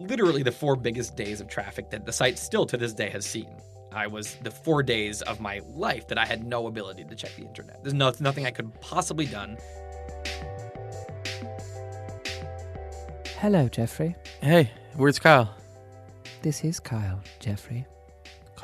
literally the four biggest days of traffic that the site still to this day has seen. I was the four days of my life that I had no ability to check the internet. There's no, nothing I could possibly done. Hello, Jeffrey. Hey, where's Kyle? This is Kyle, Jeffrey.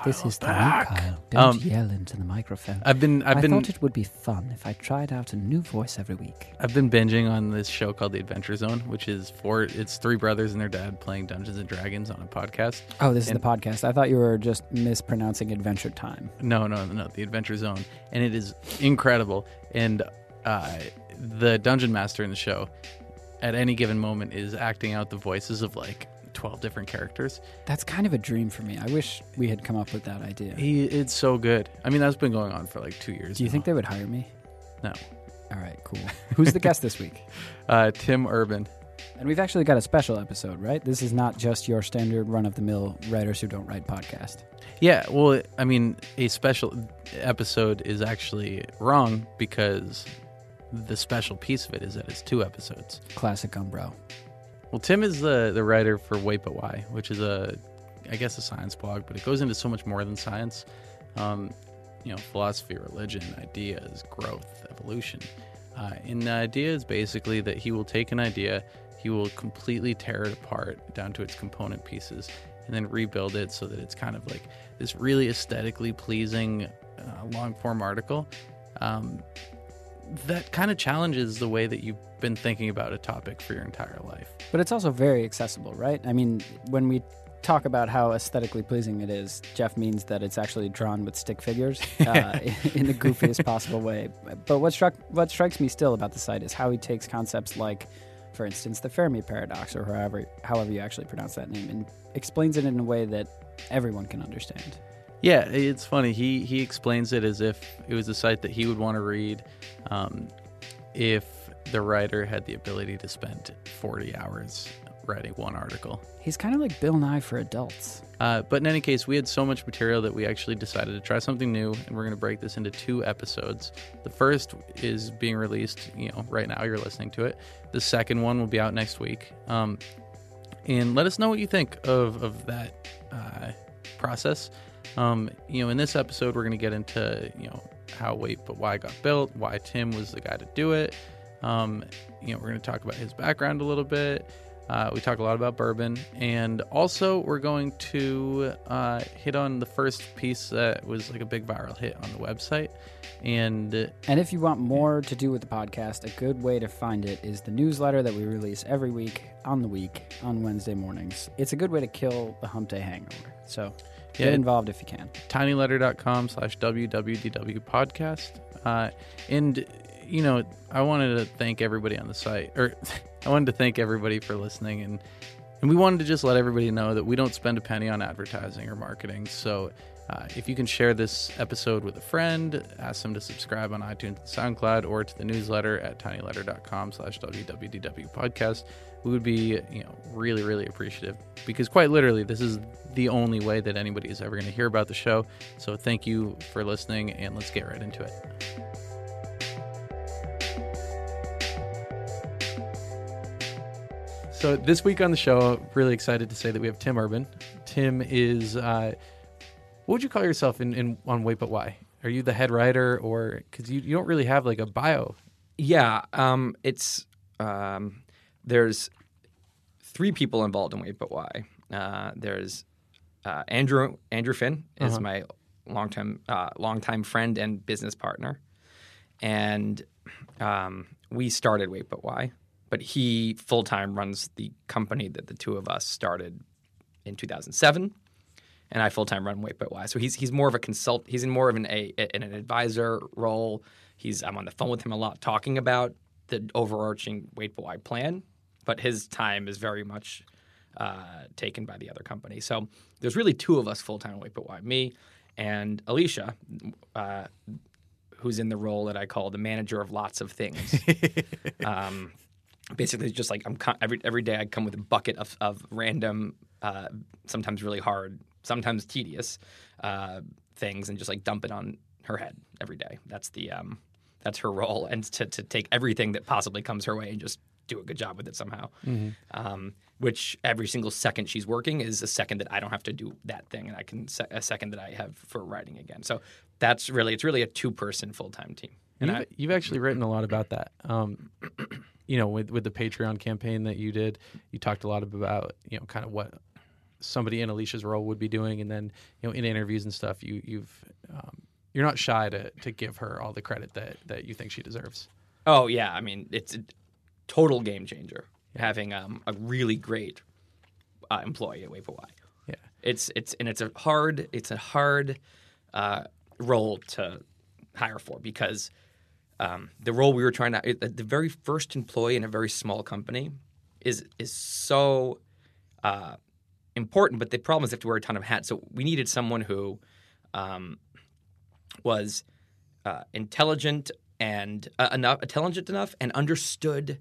This Kyle's is the new back. Kyle. Don't Um, yell into the microphone. I've been I've I been thought it would be fun if I tried out a new voice every week. I've been binging on this show called The Adventure Zone, which is four it's three brothers and their dad playing Dungeons and Dragons on a podcast. Oh, this is the podcast. I thought you were just mispronouncing Adventure Time. No, no, no, The Adventure Zone, and it is incredible. And uh, the dungeon master in the show, at any given moment, is acting out the voices of like twelve different characters. That's kind of a dream for me. I wish we had come up with that idea. He it's so good. I mean, that's been going on for like two years. Do you now. think they would hire me? No. All right, cool. Who's the guest this week? Uh, Tim Urban. And we've actually got a special episode, right? This is not just your standard run of the mill writers who don't write podcast. Yeah, well, I mean, a special episode is actually wrong because the special piece of it is that it's two episodes. Classic Umbro. Well, Tim is the the writer for Wait But Why, which is a, I guess, a science blog, but it goes into so much more than science. Um, you know, philosophy, religion, ideas, growth, evolution. Uh, and the idea is basically that he will take an idea, he will completely tear it apart down to its component pieces, and then rebuild it so that it's kind of like this really aesthetically pleasing uh, long form article. Um, that kind of challenges the way that you've been thinking about a topic for your entire life. But it's also very accessible, right? I mean, when we talk about how aesthetically pleasing it is, Jeff means that it's actually drawn with stick figures uh, in the goofiest possible way. But what struck what strikes me still about the site is how he takes concepts like, for instance, the Fermi paradox, or however however you actually pronounce that name, and explains it in a way that everyone can understand. Yeah, it's funny. He he explains it as if it was a site that he would want to read um, if the writer had the ability to spend 40 hours writing one article. He's kind of like Bill Nye for adults. Uh, but in any case, we had so much material that we actually decided to try something new, and we're going to break this into two episodes. The first is being released, you know, right now. You're listening to it. The second one will be out next week. Um, and let us know what you think of of that uh, process. Um, you know, in this episode, we're going to get into you know how Wait But Why got built, why Tim was the guy to do it. Um, you know, we're going to talk about his background a little bit. Uh, we talk a lot about bourbon, and also we're going to uh, hit on the first piece that was like a big viral hit on the website. And And if you want more to do with the podcast, a good way to find it is the newsletter that we release every week on the week on Wednesday mornings. It's a good way to kill the hump day hangover. So get it- involved if you can. tinyletter.com slash www podcast. Uh, and, you know, I wanted to thank everybody on the site, or I wanted to thank everybody for listening. And, and we wanted to just let everybody know that we don't spend a penny on advertising or marketing. So uh, if you can share this episode with a friend, ask them to subscribe on iTunes and SoundCloud or to the newsletter at tinyletter.com slash www podcast, we would be, you know, really, really appreciative because quite literally, this is the only way that anybody is ever going to hear about the show. So thank you for listening, and let's get right into it. So this week on the show, I'm really excited to say that we have Tim Urban. Tim is, uh, what would you call yourself in, in on Wait But Why? Are you the head writer, or because you, you don't really have like a bio? Yeah, um, it's um, there's three people involved in Wait But Why. Uh, there's uh, Andrew Andrew Finn is Uh-huh. my longtime uh, longtime friend and business partner, and um, we started Wait But Why. But he full time runs the company that the two of us started in 2007, and I full time run Wait But Why. So he's he's more of a consult. He's in more of an a in an advisor role. He's I'm on the phone with him a lot, talking about the overarching Wait But Why plan. But his time is very much uh, taken by the other company. So there's really two of us full time Wait But Why, me and Alicia, uh, who's in the role that I call the manager of lots of things. um, basically, just like I'm co- every every day I come with a bucket of of random, uh, sometimes really hard, sometimes tedious uh, things, and just like dump it on her head every day. That's the um, that's her role, and to to take everything that possibly comes her way and just do a good job with it somehow. Um, which every single second she's working is a second that I don't have to do that thing, and I can se- a second that I have for writing again. So that's really it's really a two person full time team. And you've, I, you've actually written a lot about that. Um, you know, with with the Patreon campaign that you did, you talked a lot about you know kind of what somebody in Alicia's role would be doing, and then you know in interviews and stuff, you you've um, you're not shy to to give her all the credit that that you think she deserves. oh yeah, I mean it's total game changer having um, a really great uh, employee at for Why. Yeah. It's it's and it's a hard it's a hard uh, role to hire for because um, the role we were trying to the very first employee in a very small company is is so uh, important. But the problem is they have to wear a ton of hats. So we needed someone who um, was uh, intelligent and uh, enough intelligent enough and understood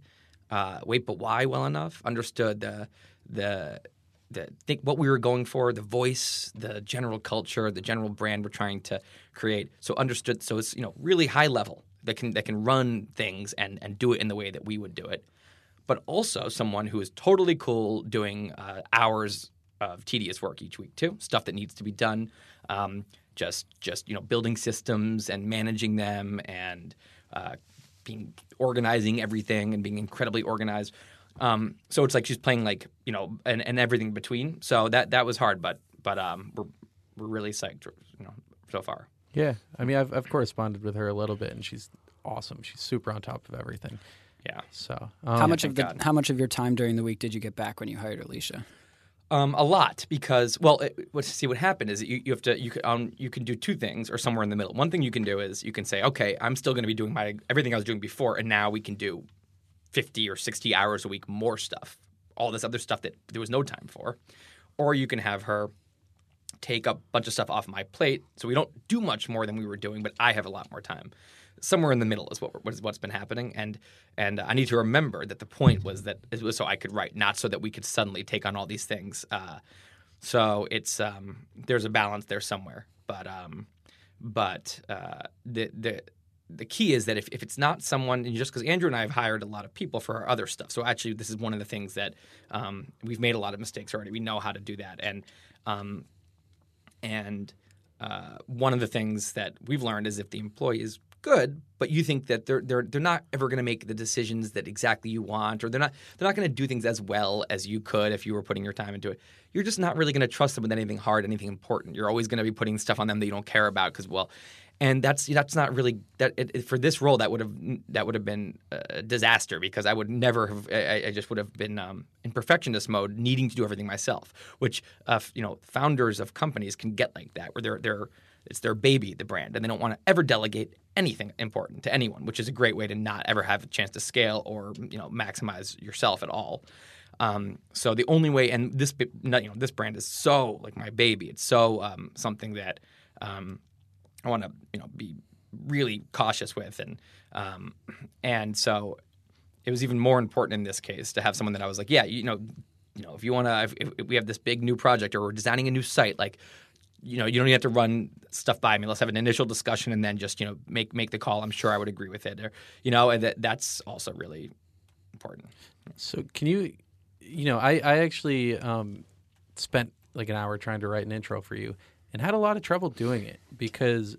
uh, wait but why well enough understood the the the think what we were going for the voice the general culture the general brand we're trying to create so understood so it's you know really high level that can that can run things and and do it in the way that we would do it but also someone who is totally cool doing uh, hours of tedious work each week too, stuff that needs to be done. Um, just just you know building systems and managing them and uh, being organizing everything and being incredibly organized. Um, so it's like she's playing like you know and, and everything in between. So that that was hard, but but um, we're we're really psyched you know so far. Yeah, I mean, I've I've corresponded with her a little bit, and she's awesome. She's super on top of everything. Yeah. So how um, much of the God. how much of your time during the week did you get back when you hired Alicia? Um, a lot because well, it, what see what happened is you, you have to you can um, you can do two things or somewhere in the middle. One thing you can do is you can say, okay, I'm still going to be doing my everything I was doing before, and now we can do fifty or sixty hours a week more stuff, all this other stuff that there was no time for, or you can have her take a bunch of stuff off my plate, so we don't do much more than we were doing, but I have a lot more time. Somewhere in the middle is what, what is what's been happening, and and I need to remember that the point was that it was so I could write, not so that we could suddenly take on all these things. Uh, so it's um, there's a balance there somewhere, but um, but uh, the the the key is that if, if it's not someone, and just because Andrew and I have hired a lot of people for our other stuff, so actually this is one of the things that um, we've made a lot of mistakes already. We know how to do that, and um, and uh, one of the things that we've learned is if the employee is good, but you think that they're they're they're not ever going to make the decisions that exactly you want, or they're not they're not going to do things as well as you could if you were putting your time into it. You're just not really going to trust them with anything hard, anything important. You're always going to be putting stuff on them that you don't care about because well. And that's that's not really that it, for this role that would have that would have been a disaster because I would never have I, I just would have been um, in perfectionist mode needing to do everything myself which uh, you know founders of companies can get like that where they're they're it's their baby the brand and they don't want to ever delegate anything important to anyone which is a great way to not ever have a chance to scale or you know maximize yourself at all. Um, so the only way and this you know this brand is so like my baby. It's so um, something that um, I want to you know be really cautious with and um, and so it was even more important in this case to have someone that I was like yeah you know you know if you want to we have this big new project or we're designing a new site like you know you don't even have to run stuff by me. Let's have an initial discussion and then just you know make make the call. I'm sure I would agree with it. Or you know and that that's also really important. So can you, you know, I I actually um, spent like an hour trying to write an intro for you and had a lot of trouble doing it because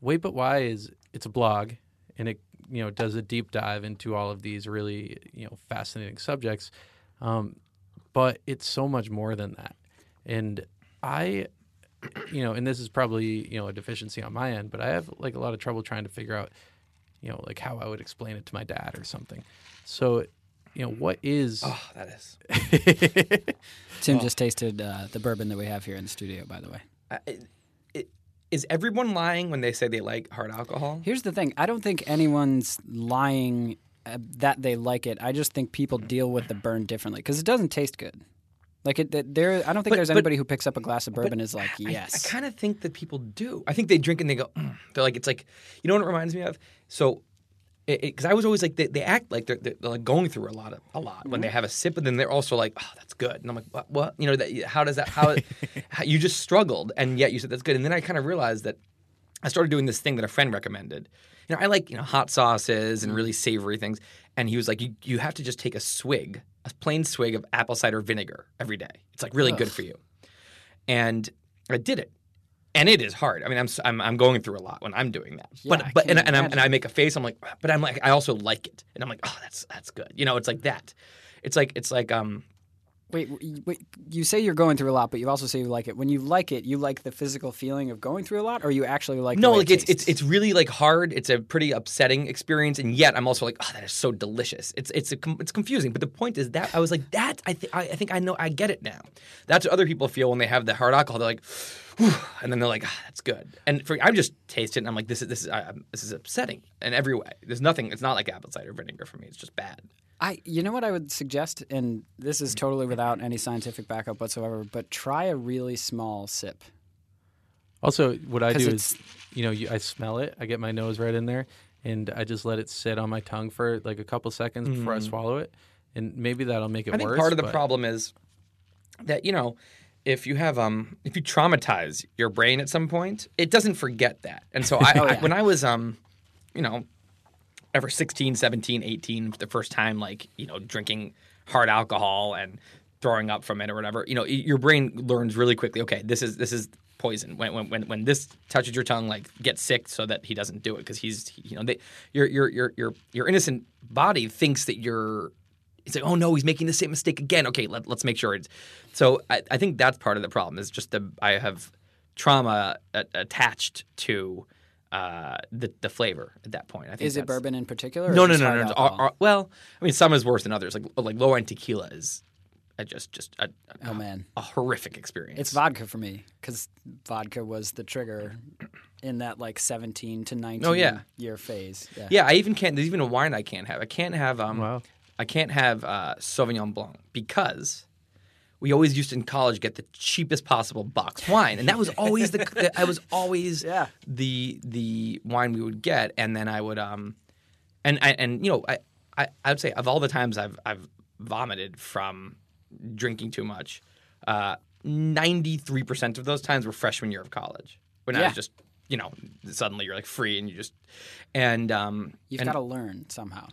Wait But Why is it's a blog and it you know does a deep dive into all of these really you know fascinating subjects, um, but it's so much more than that. And I, you know, and this is probably you know a deficiency on my end, but I have like a lot of trouble trying to figure out, you know, like how I would explain it to my dad or something. So, you know, what is oh that is Tim just tasted uh, the bourbon that we have here in the studio, by the way. I- it, it, is everyone lying when they say they like hard alcohol Here's the thing: I don't think anyone's lying uh, that they like it. I just think people deal with the burn differently because it doesn't taste good. Like it, it- there, I don't think But- there's but- anybody who picks up a glass of bourbon is like, yes. I, kind of think that people do. I think they drink and they go. Mm. They're like, it's like, you know what it reminds me of? So, because I was always like, they, they act like they're, they're, they're like going through a lot of a lot when they have a sip, and then they're also like, oh, that's good, and I'm like, what? what? You know, that, how does that? How, how you just struggled, and yet you said that's good, and then I kind of realized that I started doing this thing that a friend recommended. You know, I like you know hot sauces and really savory things, and he was like, you, you have to just take a swig, a plain swig of apple cider vinegar every day. It's like really good for you. And I did it. And it is hard. I mean, I'm, I'm I'm going through a lot when I'm doing that. Yeah, I but but and, and, I'm, and I make a face. I'm like, but I'm like, I also like it, and I'm like, oh, that's that's good. You know, it's like that. It's like it's like um Wait, wait, you say you're going through a lot, but you also say you like it. When you like it, you like the physical feeling of going through a lot, or you actually like no, like it it's it's tastes? it's really like hard. It's a pretty upsetting experience, and yet I'm also like, oh, that is so delicious. It's it's a, it's confusing, but the point is that I was like that. I think I I think I know I get it now. That's what other people feel when they have the hard alcohol. They're like, and then they're like, ah, that's good. And for I'm just tasting, it, and I'm like, this is this is I, this is upsetting in every way. There's nothing. It's not like apple cider vinegar for me. It's just bad. I, you know what I would suggest, and this is totally without any scientific backup whatsoever, but try a really small sip. Also, what I do is, you know, you, I smell it. I get my nose right in there, and I just let it sit on my tongue for like a couple seconds before I swallow it, and maybe that'll make it. I think worse. part of the but- problem is that you know if you have um if you traumatize your brain at some point it doesn't forget that and so I, Oh, I when i was um you know ever 16, 17, 18, the first time like you know drinking hard alcohol and throwing up from it or whatever you know your brain learns really quickly okay this is this is poison when when when, when this touches your tongue like get sick so that he doesn't do it because he's you know they, your your your your your innocent body thinks that you're it's like, oh no, he's making the same mistake again. Okay, let, let's make sure it's. So I, I think that's part of the problem is just the I have trauma a, attached to uh, the the flavor at that point. I think Is it bourbon in particular? or No, no, no, no. no. alcohol? Our- our- well, I mean, some is worse than others. Like like low end tequila is a just just a, a, oh man, a horrific experience. it's vodka for me because vodka was the trigger in that like 17 to 19 Oh, yeah. year phase. Yeah. Yeah, I even can't. There's even a wine I can't have. I can't have. Um, Wow. I can't have uh, Sauvignon Blanc because we always used to in college get the cheapest possible box wine, and that was always the. the I was always Yeah. the the wine we would get, and then I would um, and I and you know I I I would say of all the times I've I've vomited from drinking too much, ninety three percent of those times were freshman year of college when I was just you know suddenly you're like free and you just and um You've got to learn somehow.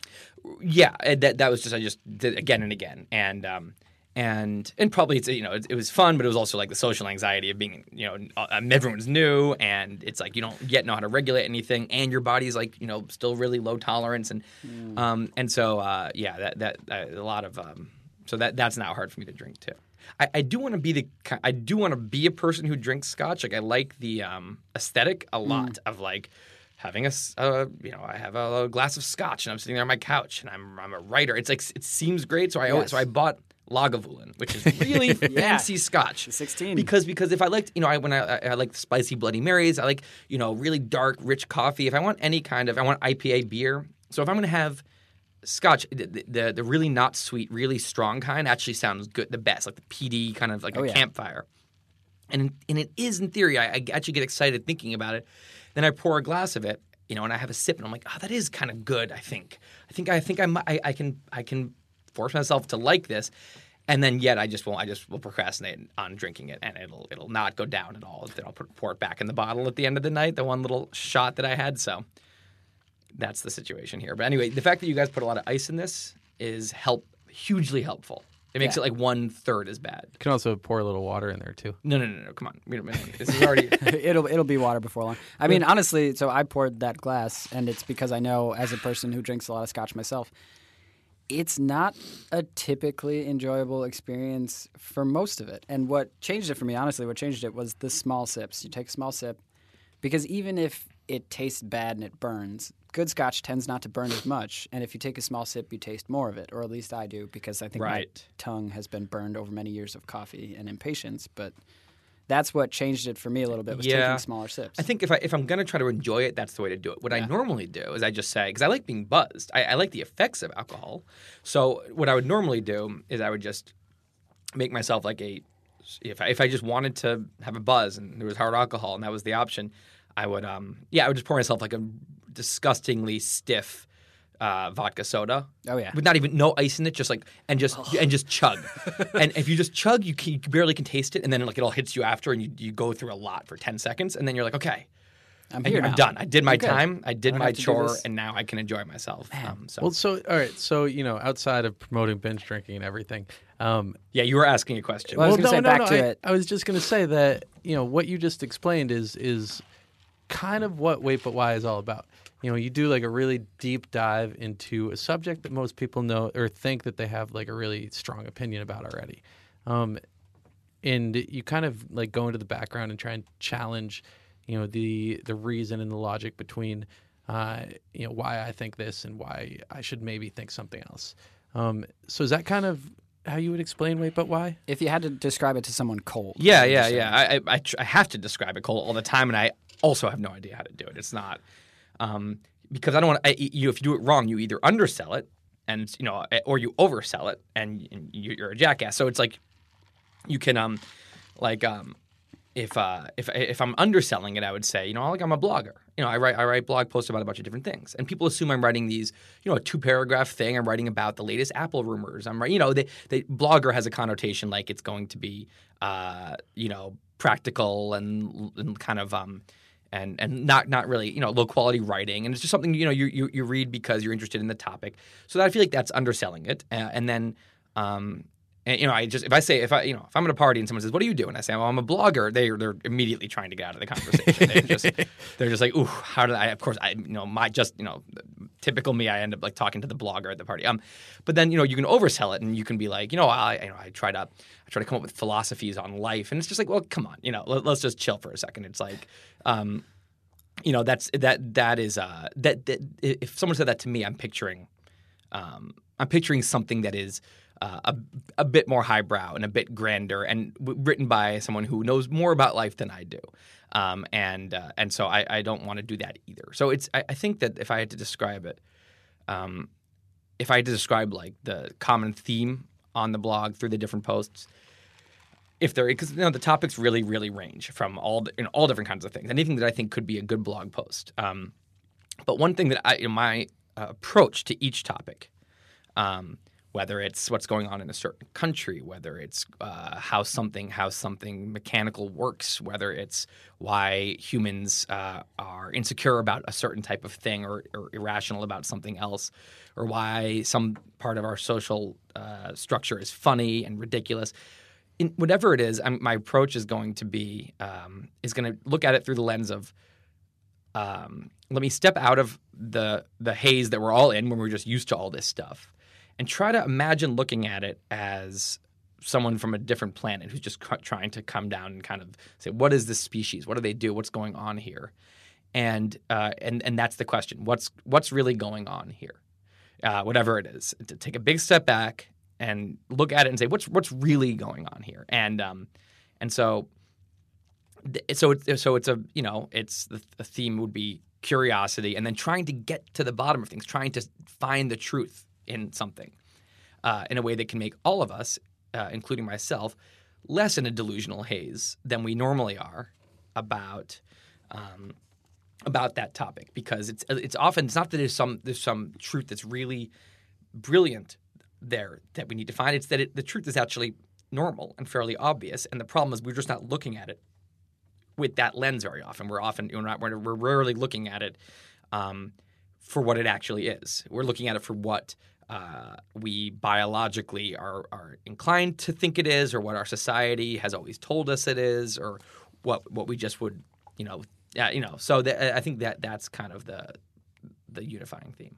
yeah that that was just I just did again and again and um and and probably it's you know it, it was fun but it was also like the social anxiety of being you know uh, everyone's new and it's like you don't yet know how to regulate anything and your body's like you know still really low tolerance and um and so uh yeah that that uh, a lot of um so that that's not hard for me to drink too. I, I do want to be the I do want to be a person who drinks scotch. Like I like the um, aesthetic a lot of like having a uh, you know I have a, glass of scotch and I'm sitting there on my couch and I'm I'm a writer. It's like it seems great. So I Yes. so I bought Lagavulin, which is really fancy scotch. 16. Because because if I liked you know I when I I I like spicy Bloody Marys, I like you know really dark rich coffee. If I want any kind of I want IPA beer. So if I'm gonna have Scotch, the, the the really not sweet, really strong kind actually sounds good, the best, like the peaty kind of like Oh, a yeah. campfire. And and it is in theory. I, I actually get excited thinking about it. Then I pour a glass of it, you know, and I have a sip, and I'm like, oh, that is kind of good. I think. I think I think I, I I can I can force myself to like this. And then yet I just won't. I just will procrastinate on drinking it, and it'll it'll not go down at all. Then I'll put, pour it back in the bottle at the end of the night, the one little shot that I had. So that's the situation here. But anyway, the fact that you guys put a lot of ice in this is help hugely helpful. It makes Yeah. it like one third as bad. You can also pour a little water in there too. No, no, no, no. Come on. Wait a minute. This is already. it'll it'll be water before long. I mean, honestly, so I poured that glass, and it's because I know, as a person who drinks a lot of scotch myself, it's not a typically enjoyable experience for most of it. And what changed it for me, honestly, what changed it was the small sips. You take a small sip, because even if it tastes bad and it burns, good scotch tends not to burn as much. And if you take a small sip, you taste more of it, or at least I do, because I think my tongue has been burned over many years of coffee and impatience. But that's what changed it for me a little bit was Yeah. taking smaller sips. I think if I if I'm gonna try to enjoy it, that's the way to do it. What I normally do is I just say because I like being buzzed. I, I like the effects of alcohol. So what I would normally do is I would just make myself like a if I, if I just wanted to have a buzz and there was hard alcohol and that was the option, I would um yeah I would just pour myself like a disgustingly stiff uh, vodka soda. Oh, yeah. with not even no ice in it, just like and just and just chug. and if you just chug, you, can, you barely can taste it, and then like it all hits you after, and you, you go through a lot for ten seconds, and then you're like, okay, I'm I- here I'm now. done. I did my You're time. I did don't my have to do chore, and now I can enjoy myself. Um, so Well, so all right, so you know, outside of promoting binge drinking and everything, um, yeah, you were asking a question. Well, I was well, gonna no, say no, back no, to I, it. I was just going to say that you know what you just explained is is kind of what Wait But Why is all about. You know, you do like a really deep dive into a subject that most people know or think that they have like a really strong opinion about already. Um, and you kind of like go into the background and try and challenge, you know, the the reason and the logic between, uh, you know, why I think this and why I should maybe think something else. Um, so is that kind of how you would explain Wait But Why? If you had to describe it to someone cold. Yeah, what would you yeah, yeah. I, I, I, tr- I have to describe it cold all the time, and I also have no idea how to do it. It's not um, because I don't want to. You, if you do it wrong, you either undersell it, and you know, eh, or you oversell it, and, and you- you're a jackass. So it's like you can um, like um, if uh, if if I'm underselling it, I would say, you know, like I'm a blogger. You know, I write I write blog posts about a bunch of different things, and people assume I'm writing these, you know, a two paragraph thing. I'm writing about the latest Apple rumors. I'm, wri- you know, the the blogger has a connotation like it's going to be, uh, you know, practical and, and kind of um. And, and not not really you know low quality writing. And it's just something you know you, you, you read because you're interested in the topic. So I feel like that's underselling it. Uh, and then um, and you know, I just if I say if I you know if I'm at a party and someone says, "What do you do?" and I say, "Well, I'm a blogger," they they're immediately trying to get out of the conversation. they're just they're just like, "Ooh, how did I?" Of course, I you know my just you know typical me. I end up like talking to the blogger at the party. Um, but then you know you can oversell it and you can be like, you know, I you know I try to I try to come up with philosophies on life, and it's just like, well, come on, you know, let, us just chill for a second. It's like, um, you know, that's that that is uh that, that if someone said that to me, I'm picturing um, I'm picturing something that is uh, a, a bit more highbrow and a bit grander and w- written by someone who knows more about life than I do. Um, and uh, and so I, I don't want to do that either. So it's I, I think that if I had to describe it, um, if I had to describe like the common theme on the blog through the different posts, if there because you know the topics really really range from all the, all different kinds of things. Anything that I think could be a good blog post. Um, but one thing that I my uh, approach to each topic, um, whether it's what's going on in a certain country, whether it's uh, how something how something mechanical works, whether it's why humans uh, are insecure about a certain type of thing or, or irrational about something else, or why some part of our social uh, structure is funny and ridiculous. In, whatever it is, I'm, my approach is going to be um, is going to look at it through the lens of um, let me step out of the the haze that we're all in when we're just used to all this stuff and try to imagine looking at it as someone from a different planet who's just trying to come down and kind of say what is this species? What do they do? What's going on here? And uh, and and that's the question. What's what's really going on here? Uh, whatever it is. To take a big step back and look at it and say what's what's really going on here? And um and so so it's so it's a you know it's the theme would be curiosity and then trying to get to the bottom of things trying to find the truth in something uh, in a way that can make all of us uh, including myself less in a delusional haze than we normally are about um, about that topic because it's it's often it's not that there's some there's some truth that's really brilliant there that we need to find it's that it, the truth is actually normal and fairly obvious and the problem is we're just not looking at it with that lens very often. We're often we're not we're, rarely looking at it um, for what it actually is. We're looking at it for what uh, we biologically are are inclined to think it is, or what our society has always told us it is, or what what we just would you know yeah you know. So that, I think that that's kind of the the unifying theme.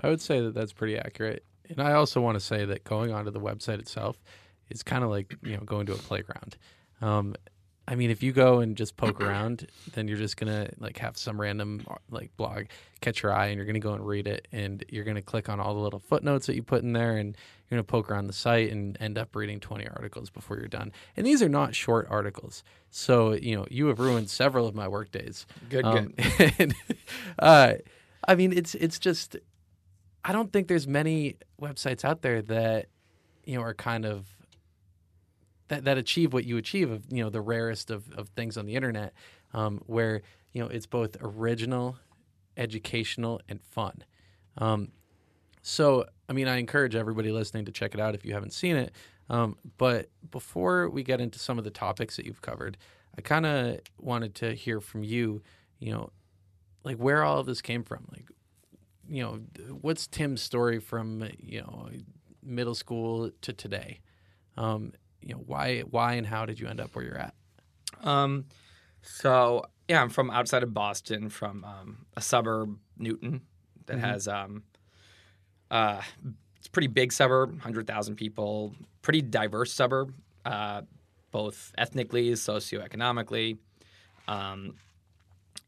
I would say that that's pretty accurate. And I also want to say that going onto the website itself is kind of like you know going to a playground. Um, I mean, if you go and just poke around, then you're just gonna like have some random like blog catch your eye, and you're gonna go and read it, and you're gonna click on all the little footnotes that you put in there, and you're gonna poke around the site and end up reading 20 articles before you're done. And these are not short articles, so you know you have ruined several of my work days. Good, Um, good. and, uh, I mean, it's it's just I don't think there's many websites out there that you know are kind of that, that achieve what you achieve of you know the rarest of, of things on the internet, um, where you know it's both original, educational, and fun. Um, so I mean, I encourage everybody listening to check it out if you haven't seen it. Um, but before we get into some of the topics that you've covered, I kind of wanted to hear from you. You know, like where all of this came from. Like, you know, what's Tim's story from you know middle school to today? Um, you know, why why and how did you end up where you're at? Um, so yeah, I'm from outside of Boston, from um, a suburb, Newton, that Mm-hmm. has um, uh, it's a pretty big suburb, hundred thousand people, pretty diverse suburb, uh, both ethnically, socioeconomically, um,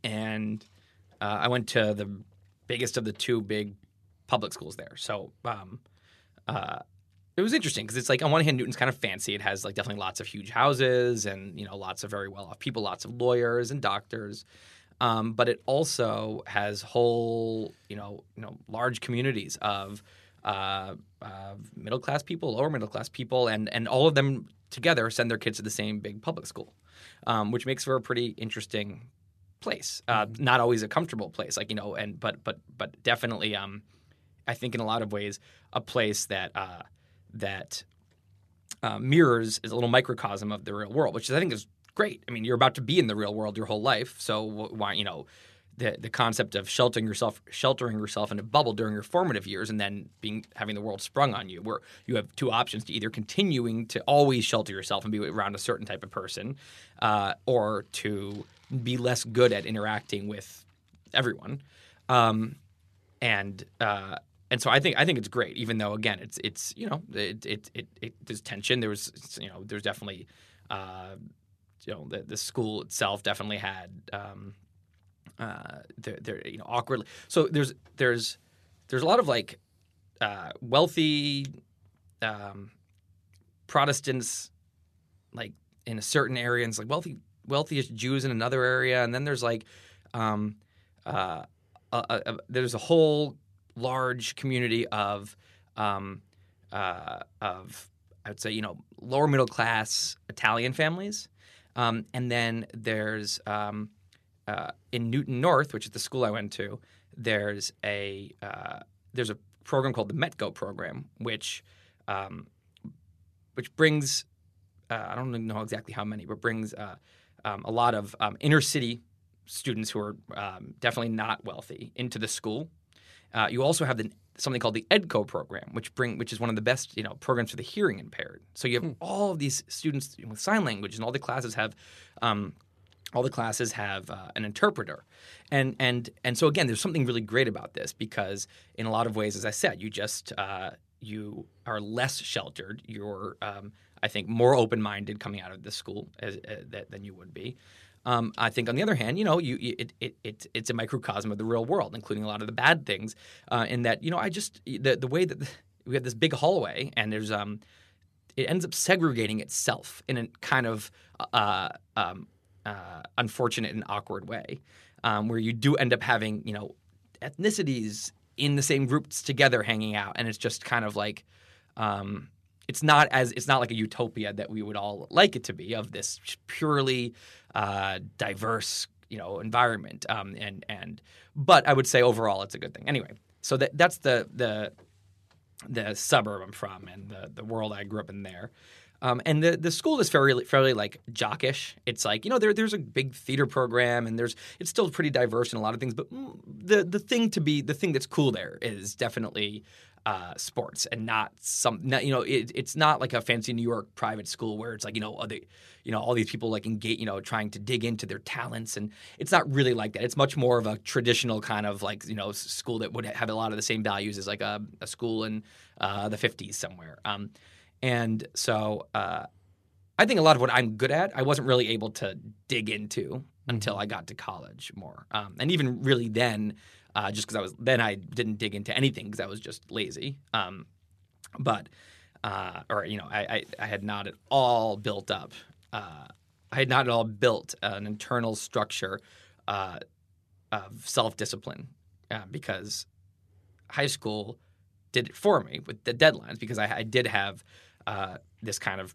and uh, I went to the biggest of the two big public schools there. So um, uh, it was interesting because it's like on one hand, Newton's kind of fancy. It has like definitely lots of huge houses and you know lots of very well off people, lots of lawyers and doctors. Um, but it also has whole you know you know large communities of uh, of middle class people, lower middle class people, and and all of them together send their kids to the same big public school, um, which makes for a pretty interesting place. Uh, Not always a comfortable place, like you know, and but but but definitely, um, I think in a lot of ways, a place that uh, that uh, mirrors is a little microcosm of the real world, which I think is great. I mean, you're about to be in the real world your whole life, so why you know. The, the concept of sheltering yourself sheltering yourself in a bubble during your formative years and then being having the world sprung on you where you have two options to either continuing to always shelter yourself and be around a certain type of person uh, or to be less good at interacting with everyone um, and uh, and so I think I think it's great, even though again it's it's you know it it, it, it there's tension. There was you know there's definitely uh, you know the, the school itself definitely had um, uh, you know awkwardly. So there's there's there's a lot of like uh, wealthy um, Protestants like in a certain area, and it's like wealthy wealthiest Jews in another area, and then there's like um, uh, a, a, a- there's a whole large community of um, uh, of I would say you know lower middle class Italian families, um, and then there's um, uh, in Newton North, which is the school I went to. There's a uh, there's a program called the METCO program, which um, which brings uh, I don't know exactly how many, but brings uh, um, a lot of um, inner city students who are definitely not wealthy into the school. Uh, you also have the, something called the EDCO program, which bring which is one of the best you know programs for the hearing impaired. So you have all of these students with sign language, and all the classes have. Um, all the classes have uh, an interpreter, and and and so again, there's something really great about this because in a lot of ways, as I said, you just uh, you are less sheltered. You're, um, I think, more open-minded coming out of the school as, uh, than you would be. Um, I think, on the other hand, you know, you, it, it, it it's a microcosm of the real world, including a lot of the bad things. Uh, in that, you know, I just the the way that we have this big hallway, and there's um, it ends up segregating itself in a kind of uh, um, uh, unfortunate and awkward way, um, where you do end up having you know ethnicities in the same groups together hanging out, and it's just kind of like. Um, it's not as it's not like a utopia that we would all like it to be of this purely uh, diverse you know environment um, and and but I would say overall it's a good thing. Anyway so that that's the the the suburb I'm from and the the world I grew up in there. Um, and the the school is fairly fairly like jockish. It's like you know there there's a big theater program and there's it's still pretty diverse in a lot of things but the the thing to be the thing that's cool there is definitely uh, sports and not some not, you know it, it's not like a fancy New York private school where it's like you know they, you know all these people like engage you know trying to dig into their talents. And it's not really like that. It's much more of a traditional kind of like you know school that would have a lot of the same values as like a, a school in uh, the 50s somewhere. Um, and so uh, I think a lot of what I'm good at I wasn't really able to dig into until I got to college more. Um, and even really then uh, just because I was then I didn't dig into anything because I was just lazy. Um, but uh, or you know I, I, I had not at all built up. Uh, I had not at all built an internal structure uh, of self discipline uh, because high school did it for me with the deadlines because I, I did have uh, this kind of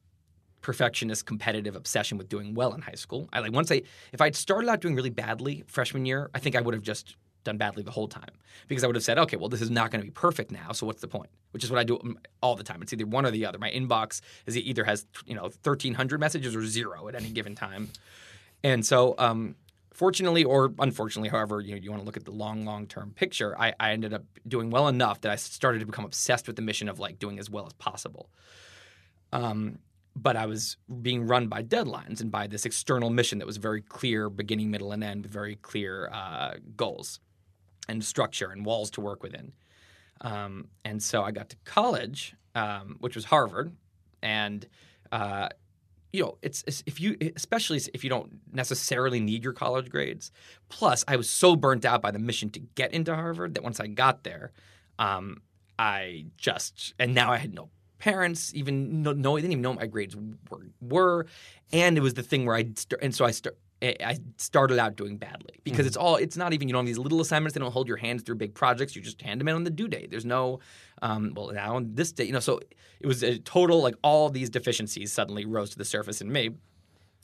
perfectionist competitive obsession with doing well in high school. I like once I if I'd started out doing really badly freshman year, I think I would have just done badly the whole time because I would have said, okay, well this is not going to be perfect now, so what's the point? Which is what I do all the time. It's either one or the other. My inbox is it either has you know 1300 messages or zero at any given time. And so um fortunately or unfortunately, however you, you want to look at the long, long term picture, I, I ended up doing well enough that I started to become obsessed with the mission of like doing as well as possible. Um, but I was being run by deadlines and by this external mission that was very clear, beginning, middle, and end, very clear uh, goals and structure and walls to work within. Um, and so I got to college, um, which was Harvard, and uh, you know, it's, it's, if you, especially if you don't necessarily need your college grades. Plus, I was so burnt out by the mission to get into Harvard that once I got there, um, I just and now I had no parents even know, know didn't even know my grades were, were, and it was the thing where I and so I start. I started out doing badly because mm-hmm. it's all it's not even you know these little assignments they don't hold your hands through big projects you just hand them in on the due date there's no um, well now on this day you know so it was a total like all these deficiencies suddenly rose to the surface in me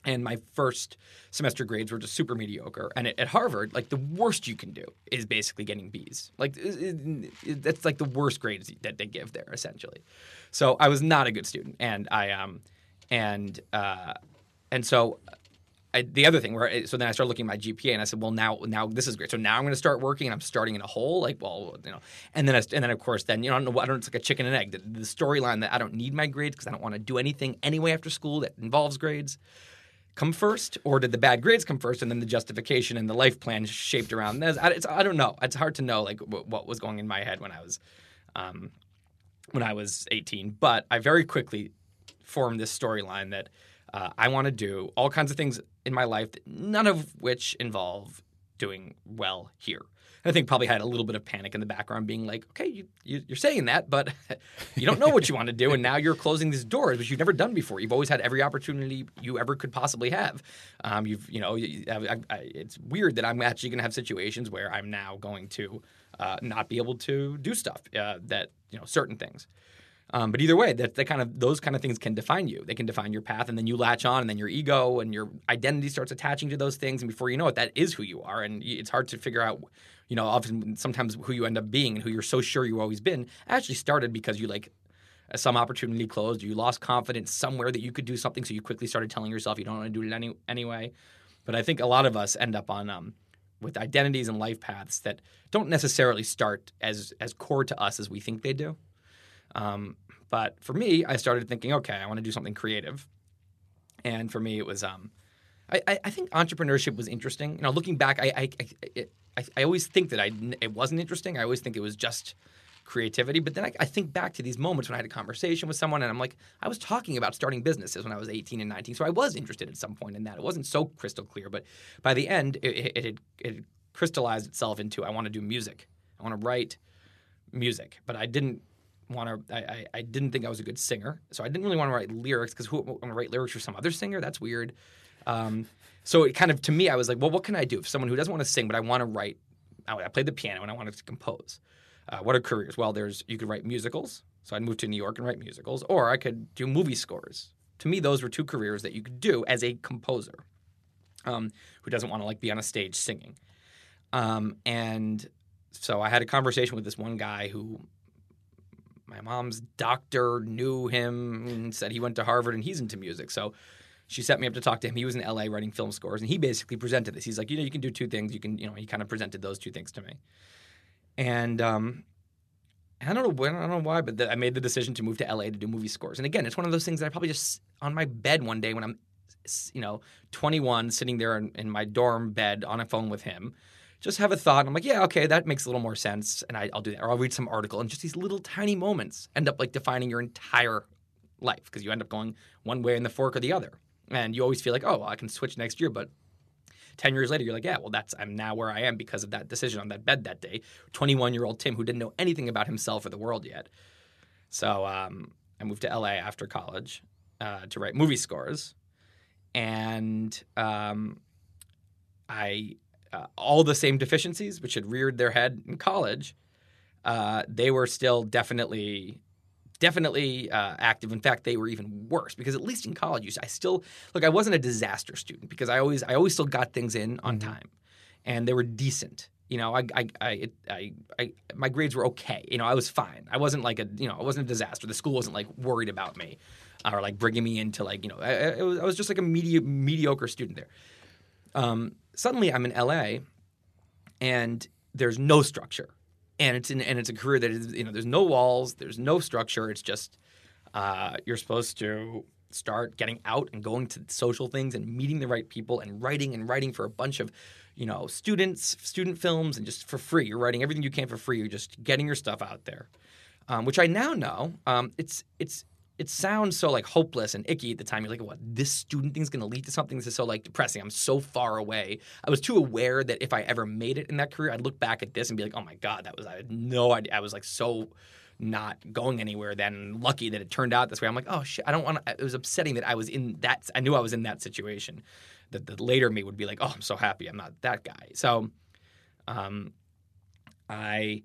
and my first semester grades were just super mediocre. And at, Harvard, like the worst you can do is basically getting B's. Like it, it, that's like the worst grades that they give there, essentially. So I was not a good student, and I um, and uh, and so I, the other thing where so then I started looking at my GPA and I said, well now now this is great. So now I'm going to start working and I'm starting in a hole. Like well you know, and then I, and then of course then you know I don't know I don't it's like a chicken and egg. The, the storyline that I don't need my grades because I don't want to do anything anyway after school that involves grades come first, or did the bad grades come first, and then the justification and the life plan shaped around this? I, I don't know. It's hard to know like w- what was going in my head when I was um, when I was 18. But I very quickly formed this storyline that uh, I want to do all kinds of things in my life, none of which involve doing well here. I think probably had a little bit of panic in the background, being like, okay, you, you, are saying that, but you don't know what you want to do, and now you're closing these doors, which you've never done before. You've always had every opportunity you ever could possibly have. Um, you've, you know, I, I, it's weird that I'm actually going to have situations where I'm now going to uh, not be able to do stuff uh, that you know certain things. Um, but either way, that, kind of those kind of things can define you. They can define your path, and then you latch on, and then your ego and your identity starts attaching to those things, and before you know it, that is who you are. And it's hard to figure out, you know, often sometimes who you end up being and who you're so sure you've always been actually started because you like some opportunity closed, you lost confidence somewhere that you could do something, so you quickly started telling yourself you don't want to do it any, anyway. But I think a lot of us end up on um, with identities and life paths that don't necessarily start as as core to us as we think they do. Um, but for me, I started thinking, okay, I want to do something creative. And for me, it was, um, I, I think entrepreneurship was interesting. You know, looking back, I, I, I, I always think that I, it wasn't interesting. I always think it was just creativity. But then I, I, think back to these moments when I had a conversation with someone and I'm like, I was talking about starting businesses when I was 18 and 19. So I was interested at some point in that. It wasn't so crystal clear, but by the end, it, it, had, it had crystallized itself into I want to do music. I want to write music. But I didn't want to. I, I, didn't think I was a good singer, so I didn't really want to write lyrics because who want to write lyrics for some other singer? That's weird. Um, so it kind of to me, I was like, well, what can I do if someone who doesn't want to sing, but I want to write? I, I played the piano and I wanted to compose. Uh, what are careers? Well, there's you could write musicals, so I'd move to New York and write musicals, or I could do movie scores. To me, those were two careers that you could do as a composer, um, who doesn't want to like be on a stage singing. Um, and so I had a conversation with this one guy who my mom's doctor knew him and said he went to Harvard and he's into music. So she set me up to talk to him. He was in LA writing film scores, and he basically presented this. He's like, you know, you can do two things. You can, you know, he kind of presented those two things to me, and um, I don't know, when, I don't know why, but the, I made the decision to move to LA to do movie scores. And again, it's one of those things that I probably just on my bed one day when I'm, you know, 21, sitting there in, in my dorm bed on a phone with him just have a thought. And I'm like, yeah, okay, that makes a little more sense. And I, will do that. Or I'll read some article. And just these little tiny moments end up like defining your entire life because you end up going one way in the fork or the other. And you always feel like, oh, well, I can switch next year. But 10 years later, you're like, yeah, well, that's I'm now where I am because of that decision on that bed that day. 21 year old Tim who didn't know anything about himself or the world yet. So um, I moved to LA after college uh, to write movie scores. And um, I uh, all the same deficiencies, which had reared their head in college, uh, they were still definitely definitely uh, active. In fact, they were even worse because at least in college, I still look. I wasn't a disaster student because I always I always still got things in on mm-hmm. time, and they were decent. You know, I, I, I, I, I, my grades were okay. You know, I was fine. I wasn't like a, you know, I wasn't a disaster. The school wasn't like worried about me, or like bringing me into like, you know, I, I was, I was just like a medi- mediocre student there. Um, suddenly I'm in LA, and there's no structure, and it's in, and it's a career that is you know there's no walls, there's no structure. It's just uh, you're supposed to start getting out and going to social things and meeting the right people and writing and writing for a bunch of you know students, student films, and just for free. You're writing everything you can for free. You're just getting your stuff out there, um, which I now know. Um, it's it's it sounds so like hopeless and icky at the time. You're like, what? This student thing's going to lead to something. This is so like depressing. I'm so far away. I was too aware that if I ever made it in that career, I'd look back at this and be like, oh my god, that was I had no idea. I was like so not going anywhere. Then lucky that it turned out this way. I'm like, oh shit, I don't want. to It was upsetting that I was in that. I knew I was in that situation. That the later me would be like, oh, I'm so happy I'm not that guy. So, um, I.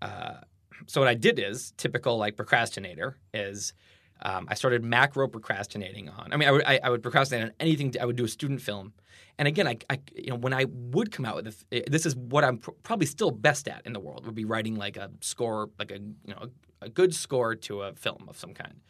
Uh, so what I did is typical like procrastinator is um, I started macro procrastinating on. I mean, I would, I, I would procrastinate on anything. I would do a student film, and again, I, I, you know, when I would come out with a, this is what I'm pr- probably still best at in the world would be writing like a score, like a you know a, a good score to a film of some kind.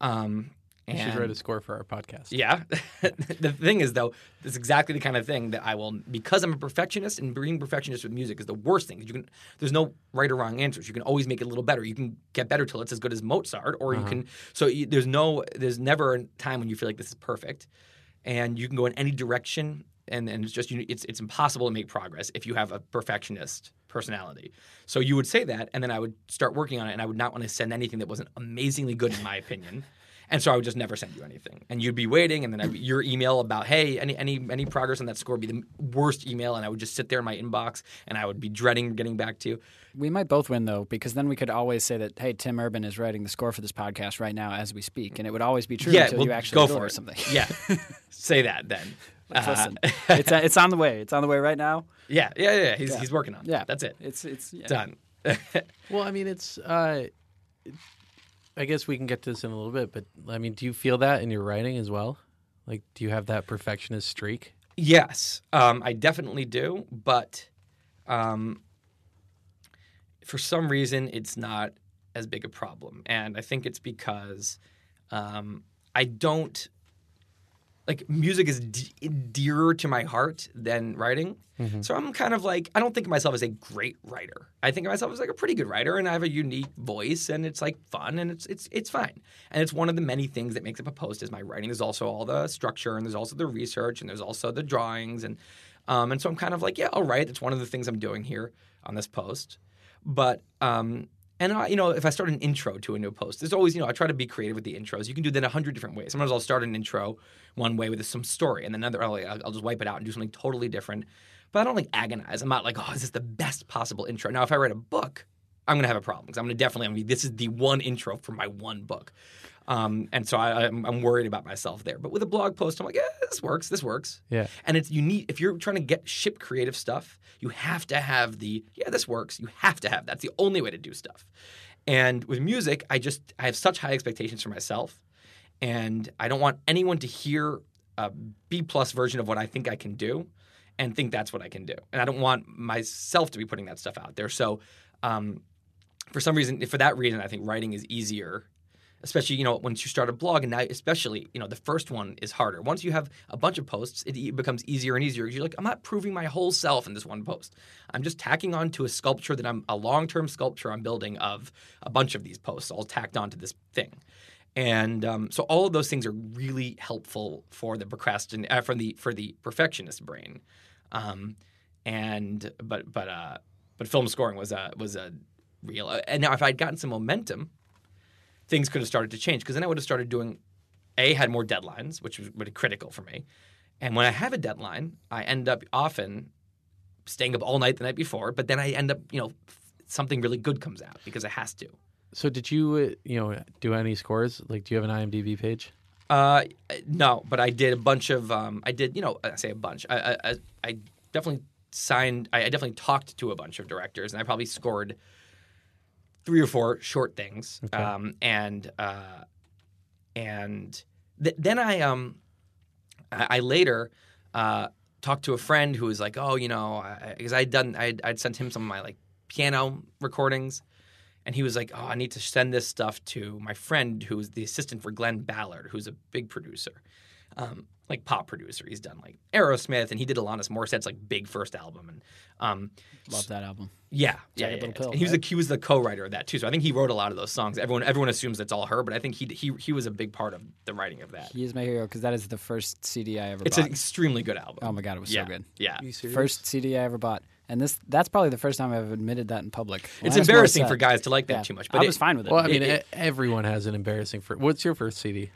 Um, And- write a score for our podcast. yeah. the thing is, though, it's exactly the kind of thing that I will, because I'm a perfectionist, and being perfectionist with music is the worst thing. You can, there's no right or wrong answers. You can always make it a little better. You can get better till it's as good as Mozart, or you uh-huh. can. So you, there's no, there's never a time when you feel like this is perfect, and you can go in any direction, and and it's just you, it's it's impossible to make progress if you have a perfectionist personality. So you would say that, and then I would start working on it, and I would not want to send anything that wasn't amazingly good in my opinion. And so I would just never send you anything, and you'd be waiting, and then I'd, your email about hey, any any any progress on that score would be the worst email, and I would just sit there in my inbox, and I would be dreading getting back to you. We might both win though, because then we could always say that, hey, Tim Urban is writing the score for this podcast right now as we speak, and it would always be true yeah, until well, you actually go for it. something. Yeah, say that then. Uh, Listen, it's it's on the way. It's on the way right now. yeah, yeah, yeah. He's Yeah. he's working on. it. Yeah, that's it. It's it's yeah. Done. Well, I mean, it's. Uh, I guess we can get to this in a little bit, but I mean, do you feel that in your writing as well? Like, do you have that perfectionist streak? Yes, um, I definitely do, but um, for some reason, it's not as big a problem, and I think it's because um, I don't like music is d- dearer to my heart than writing. So I'm kind of like I don't think of myself as a great writer. I think of myself as like a pretty good writer, and I have a unique voice, and it's like fun, and it's it's it's fine. And it's one of the many things that makes up a post is my writing. There's also all the structure, and there's also the research, and there's also the drawings, and um, and so I'm kind of like yeah, all right. It's one of the things I'm doing here on this post, but um, and I, you know, if I start an intro to a new post, there's always, you know, I try to be creative with the intros. You can do that a hundred different ways. Sometimes I'll start an intro one way with some story, and then another, I'll, I'll just wipe it out and do something totally different. But I don't like agonize. I'm not like, oh, is this the best possible intro? Now, if I write a book, I'm gonna have a problem because I'm gonna definitely, I'm this is the one intro for my one book. Um, and so I, I'm, I'm worried about myself there. But with a blog post, I'm like, yeah, this works. This works. Yeah. And it's you need if you're trying to get ship creative stuff, you have to have the yeah, this works. You have to have that's the only way to do stuff. And with music, I just I have such high expectations for myself, and I don't want anyone to hear a B plus version of what I think I can do, and think that's what I can do. And I don't want myself to be putting that stuff out there. So, um, for some reason, for that reason, I think writing is easier especially you know once you start a blog and now especially you know the first one is harder. Once you have a bunch of posts it, becomes easier and easier. Because you're like i'm not proving my whole self in this one post. I'm just tacking on to a sculpture that i'm a long-term sculpture i'm building of a bunch of these posts all tacked onto this thing. And um, so all of those things are really helpful for the procrastin uh, for the for the perfectionist brain. Um, and but but uh but film scoring was a was a real and now if i'd gotten some momentum things could have started to change because then I would have started doing a had more deadlines, which was really critical for me. And when I have a deadline, I end up often staying up all night the night before, but then I end up, you know, something really good comes out because it has to. So, did you, uh, you know, do any scores? Like, do you have an IMDb page? Uh, no, but I did a bunch of. Um, I did, you know, I say a bunch. I, I, I- I definitely signed. I, I definitely talked to a bunch of directors, and I probably scored three or four short things. Okay. Um, and uh, and th- then I um, I, I later uh, talked to a friend who was like, oh, you know, because I'd done, I'd, I'd sent him some of my like piano recordings. And he was like, "Oh, I need to send this stuff to my friend who's the assistant for Glen Ballard, who's a big producer." Um, like pop producer. He's done like Aerosmith, and he did Alanis Morissette's like big first album, and um, Love that album. yeah, yeah, Jagged yeah, yeah. Pill, And he was right? the he was the co-writer of that too. So I think he wrote a lot of those songs. Everyone everyone assumes it's all her, but I think he he he was a big part of the writing of that. He is my hero because that is the first CD I ever bought. It's bought. an extremely good album. oh my god, it was yeah, so good. Yeah, Are you serious? First CD I ever bought, and this that's probably the first time I've admitted that in public. it's embarrassing for guys to like that Yeah. too much. But I was it- fine with it. Well, I mean, It- e- everyone has an embarrassing. Fir- What's your first CD?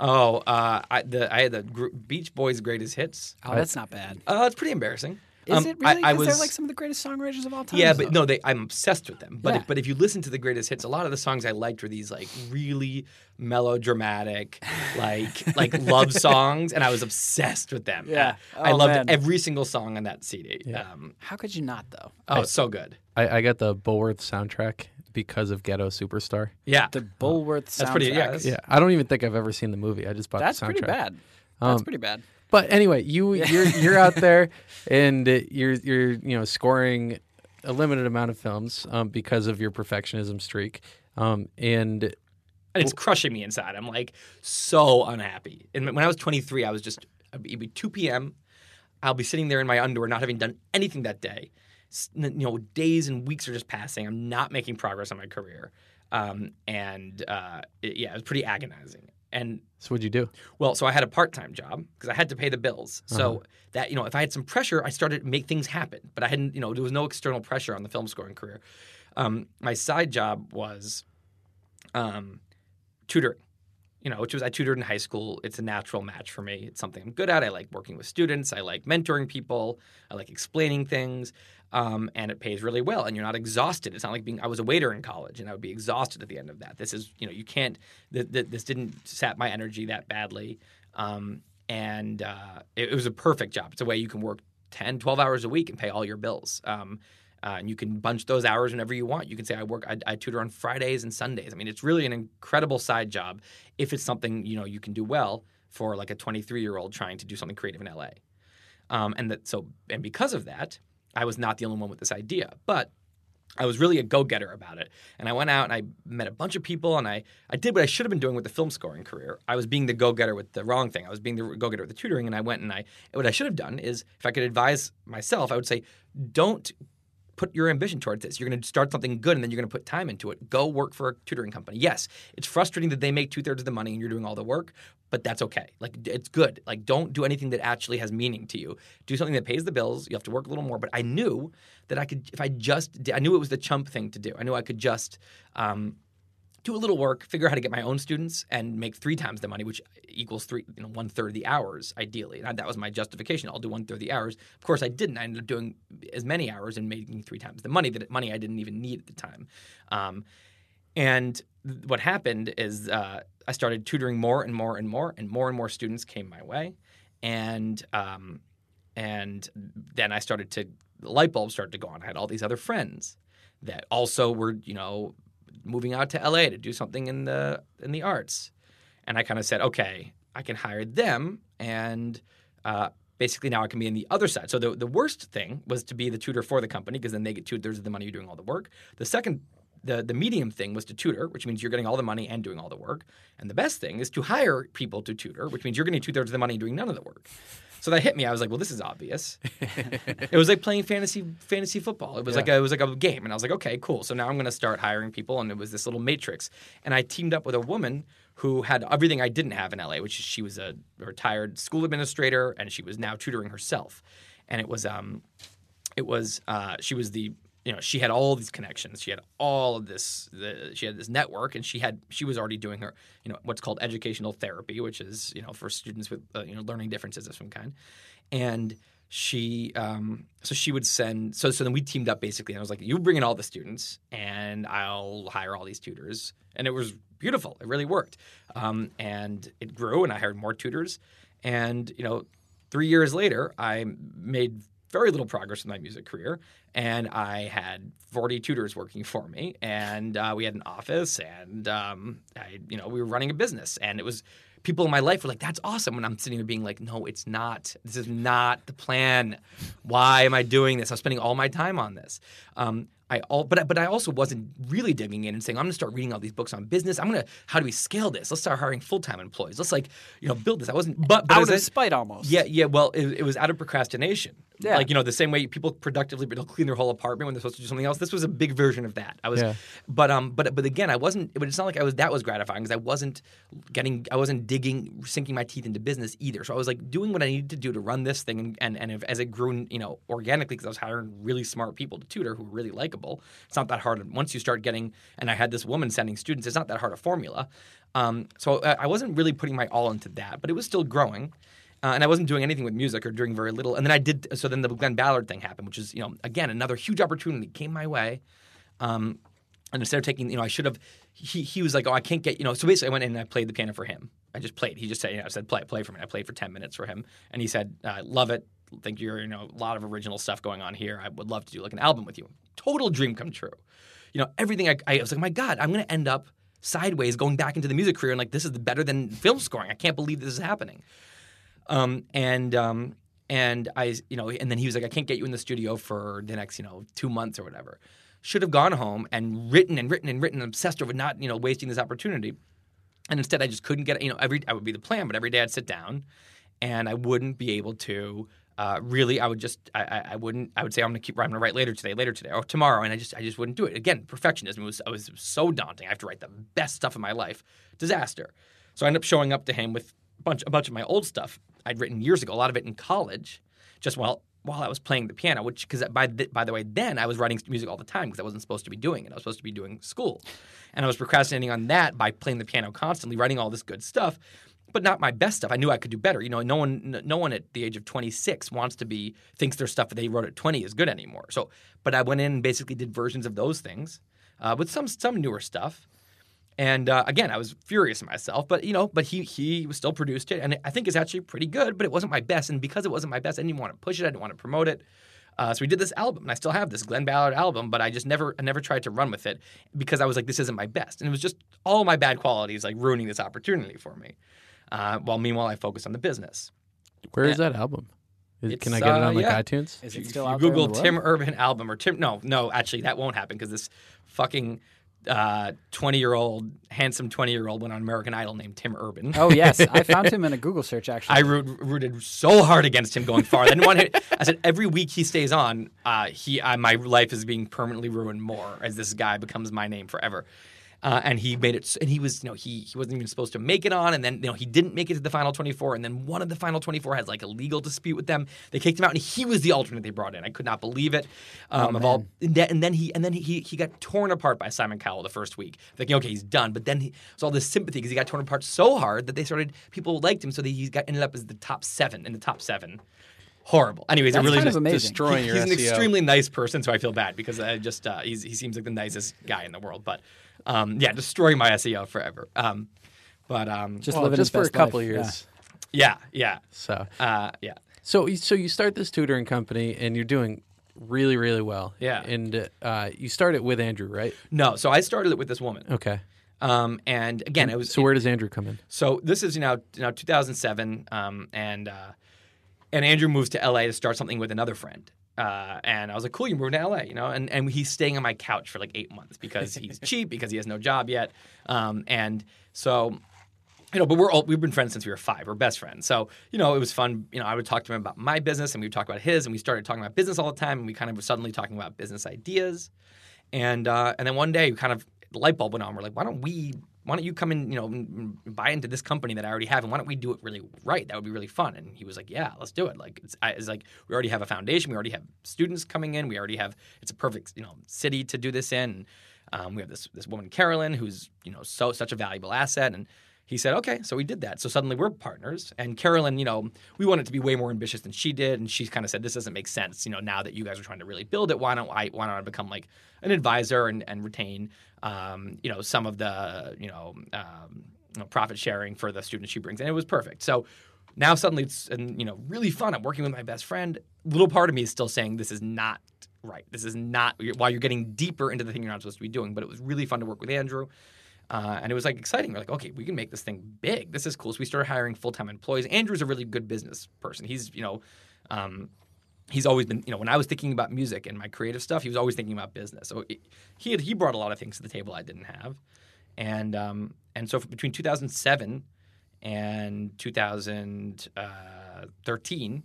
Oh, uh, I, the I had the group Beach Boys' greatest hits. oh, that's not bad. Uh, it's pretty embarrassing. Is Um, it really? I, I 'Cause was they're like some of the greatest songwriters of all time. yeah, but no, they I'm obsessed with them. But Yeah. if, but if you listen to the greatest hits, a lot of the songs I liked were these like really melodramatic, like like love songs, and I was obsessed with them. Yeah. I Oh, loved man. every single song on that CD. Yeah. Um, How could you not though? oh, it's so good. I, I got the Bulworth soundtrack because of Ghetto Superstar. Yeah, The Bulworth soundtrack. That's pretty- yeah, Yeah, I don't even think I've ever seen the movie. I just bought That's the soundtrack. pretty bad. That's Um, pretty bad. But anyway, you you're you're out there and you're you're you know scoring a limited amount of films um, because of your perfectionism streak. Um, and and it's crushing me inside. I'm like so unhappy. And when I was 23, I was just it'd be 2 p.m. I'll be sitting there in my underwear, not having done anything that day. You know, days and weeks are just passing. I'm not making progress on my career, um, and uh, it- yeah, it was pretty agonizing. And so what'd you do? well, so I had a part-time job because I had to pay the bills. So that you know, if I had some pressure, I started to make things happen. But I hadn't, you know, there was no external pressure on the film scoring career. Um, my side job was um, tutoring. You know, which was I tutored in high school. It's a natural match for me. It's something I'm good at. I like working with students. I like mentoring people. I like explaining things, um, and it pays really well. And you're not exhausted. It's not like being. I was a waiter in college, and I would be exhausted at the end of that. This is, you know, you can't. Th- th- this didn't sap my energy that badly, um, and uh, it, it was a perfect job. It's a way you can work 10, 12 hours a week and pay all your bills. Um, uh, and you can bunch those hours whenever you want. You can say I work, I, I tutor on Fridays and Sundays. I mean, it's really an incredible side job if it's something you know you can do well for like a 23 year old trying to do something creative in LA. Um, and that so and because of that, I was not the only one with this idea, but I was really a go getter about it. And I went out and I met a bunch of people and I, I did what I should have been doing with the film scoring career. I was being the go getter with the wrong thing. I was being the go getter with the tutoring. And I went and I, what I should have done is if I could advise myself, I would say, don't put your ambition towards this. You're going to start something good and then you're going to put time into it. Go work for a tutoring company. Yes, it's frustrating that they make two thirds of the money and you're doing all the work, but that's okay. Like, it's good. Like, don't do anything that actually has meaning to you. Do something that pays the bills. You have to work a little more. But I knew that I could, if I just, I knew it was the chump thing to do. I knew I could just, um, do a little work, figure out how to get my own students, and make three times the money, which equals three, you know, one third of the hours ideally. And that was my justification. I'll do one third of the hours. Of course, I didn't. I ended up doing as many hours and making three times the money that money I didn't even need at the time. Um, and th- what happened is uh, I started tutoring more and more and more, and more and more students came my way, and um, and then I started to the light bulb started to go on. I had all these other friends that also were you know moving out to LA to do something in the in the arts, and I kind of said, okay, I can hire them, and uh, basically now I can be in the other side. So the the worst thing was to be the tutor for the company because then they get two thirds of the money you're doing all the work. The second. The, the medium thing was to tutor, which means you're getting all the money and doing all the work. And the best thing is to hire people to tutor, which means you're getting two thirds of the money and doing none of the work. So that hit me. I was like, well, this is obvious. it was like playing fantasy fantasy football. It was like a, it was like a game, and I was like, okay, cool. So now I'm going to start hiring people, and it was this little matrix. And I teamed up with a woman who had everything I didn't have in LA, which is she was a retired school administrator, and she was now tutoring herself. And it was um, it was uh, she was the you know she had all these connections. She had all of this the, she had this network and she had she was already doing her you know what's called educational therapy which is you know for students with uh, you know learning differences of some kind. And she um, so she would send so so then we teamed up basically and I was like you bring in all the students and I'll hire all these tutors. And it was beautiful. It really worked. Um, and it grew and I hired more tutors. And you know three years later I made very little progress in my music career and I had 40 tutors working for me and uh, we had an office and um, I you know we were running a business and it was people in my life were like, that's awesome. And I'm sitting there being like, no, it's not. This is not the plan. Why am I doing this? I'm spending all my time on this. Um, I all, but I- but I also wasn't really digging in and saying I'm going to start reading all these books on business. I'm going to how do we scale this? Let's start hiring full time employees. Let's like you know build this. I wasn't, but, but Out as of spite, almost. yeah, yeah. Well, it, it was out of procrastination. Yeah. Like you know, the same way people productively they'll clean their whole apartment when they're supposed to do something else. This was a big version of that. I was, Yeah. but um, but but again, I wasn't. But it's not like I was that was gratifying because I wasn't getting, I wasn't digging, sinking my teeth into business either. So I was like doing what I needed to do to run this thing, and and, and if, as it grew, you know, organically because I was hiring really smart people to tutor who were really likable. It's not that hard once you start getting. And I had this woman sending students. It's not that hard a formula. Um, so I, I wasn't really putting my all into that, but it was still growing. Uh, and I wasn't doing anything with music or doing very little. And then I did. So then the Glen Ballard thing happened, which is you know again another huge opportunity came my way. Um, and instead of taking, you know, I should have. He, he was like, oh, I can't get, you know. So basically, I went in and I played the piano for him. I just played. He just said, you know, I said, play, play for me. I played for ten minutes for him, and he said, I love it. Think you're, you know, a lot of original stuff going on here. I would love to do like an album with you. Total dream come true. You know, everything. I, I was like, my God, I'm going to end up sideways going back into the music career, and like this is better than film scoring. I can't believe this is happening. Um, and um, and I, you know, and then he was like, I can't get you in the studio for the next, you know, two months or whatever. Should have gone home and written and written and written and obsessed over not, you know, wasting this opportunity. And instead, I just couldn't get, you know, every I would be the plan, but every day I'd sit down, and I wouldn't be able to. Uh, really, I would just, I, I, wouldn't, I would say I'm gonna keep, I'm gonna write later today, later today, or tomorrow, and I just, I just wouldn't do it. Again, perfectionism was, I was so daunting. I have to write the best stuff in my life. Disaster. So I ended up showing up to him with a bunch, a bunch of my old stuff I'd written years ago, a lot of it in college, just while while I was playing the piano. Which, because by the, by the way, then I was writing music all the time because I wasn't supposed to be doing it. I was supposed to be doing school, and I was procrastinating on that by playing the piano constantly, writing all this good stuff, but not my best stuff. I knew I could do better. You know, no one, no one at the age of 26 wants to be thinks their stuff that they wrote at 20 is good anymore. So, but I went in and basically did versions of those things uh, with some some newer stuff. And uh, again, I was furious at myself, but you know, but he he still produced it, and I think it's actually pretty good. But it wasn't my best, and because it wasn't my best, I didn't want to push it. I didn't want to promote it. Uh, so we did this album, and I still have this Glen Ballard album, but I just never I never tried to run with it because I was like, this isn't my best, and it was just all my bad qualities like ruining this opportunity for me. Uh, while meanwhile, I focused on the business. Where is that album? Is, can I get it uh, on like yeah. iTunes? Is it If still you out there Google the? Tim Urban album or Tim, no, no, actually that won't happen because this fucking twenty year old handsome twenty year old went on American Idol named Tim Urban. Oh yes, I found him in a Google search actually. I root, rooted so hard against him going far. I didn't want. I said every week he stays on, uh, he uh, my life is being permanently ruined more as this guy becomes my name forever. Uh, and he made it, and he was, you know, he he wasn't even supposed to make it on, and then you know he didn't make it to the final twenty four, and then one of the final twenty four had like a legal dispute with them. They kicked him out, and he was the alternate they brought in. I could not believe it. Um, of all, and then, and then he and then he he got torn apart by Simon Cowell the first week, thinking okay he's done, but then he saw this sympathy because he got torn apart so hard that they started people liked him, so that he got ended up as the top seven in the top seven. Horrible. Anyways, That's it really kind of just amazing. destroying he- your he's an extremely nice person, so I feel bad because I just uh, he's, he seems like the nicest guy in the world. But um, yeah, destroying my SEO forever. Um, but um, just Well, living just his for a couple life. of Yeah. years. yeah, yeah, So, uh, yeah. so so you start this tutoring company and you're doing really really well. Yeah. And uh, you start it with Andrew, right? No, so I started it with this woman, Okay. um, and again, it was So where does Andrew come in? So this is you know you know 2007, um, and uh, and Andrew moves to LA to start something with another friend. Uh, and I was like, cool, you're moving to LA, you know? And, and he's staying on my couch for like eight months because he's cheap, because he has no job yet. Um, and so, you know, but we're all, we've been friends since we were five. We're best friends. So, you know, it was fun. You know, I would talk to him about my business and we would talk about his and we started talking about business all the time and we kind of were suddenly talking about business ideas. And, uh, and then one day, kind of, the light bulb went on. We're like, why don't we why don't you come in, you know, and- and buy into this company that I already have, and why don't we do it really right? That would be really fun. And he was like, yeah, let's do it. Like, it's, it's like we already have a foundation, we already have students coming in, we already have. It's a perfect, you know, city to do this in. Um, we have this this woman Carolyn, who's you know so such a valuable asset, and he said, okay, so we did that. So suddenly we're partners. And Carolyn, you know, we wanted to be way more ambitious than she did. And she kind of said, this doesn't make sense. You know, now that you guys are trying to really build it, why don't I, why don't I become like an advisor and, and retain, um, you know, some of the, you know, um, profit sharing for the students she brings. And it was perfect. So now suddenly it's, and, you know, really fun. I'm working with my best friend. Little part of me is still saying this is not right. This is not, while you're getting deeper into the thing you're not supposed to be doing. But it was really fun to work with Andrew. Uh, and it was like exciting. We're like, okay, we can make this thing big. This is cool. So we started hiring full time employees. Andrew's a really good business person. He's, you know, um, he's always been, you know, when I was thinking about music and my creative stuff, he was always thinking about business. So he had, he brought a lot of things to the table I didn't have, and um, and so between 2007 and 2013,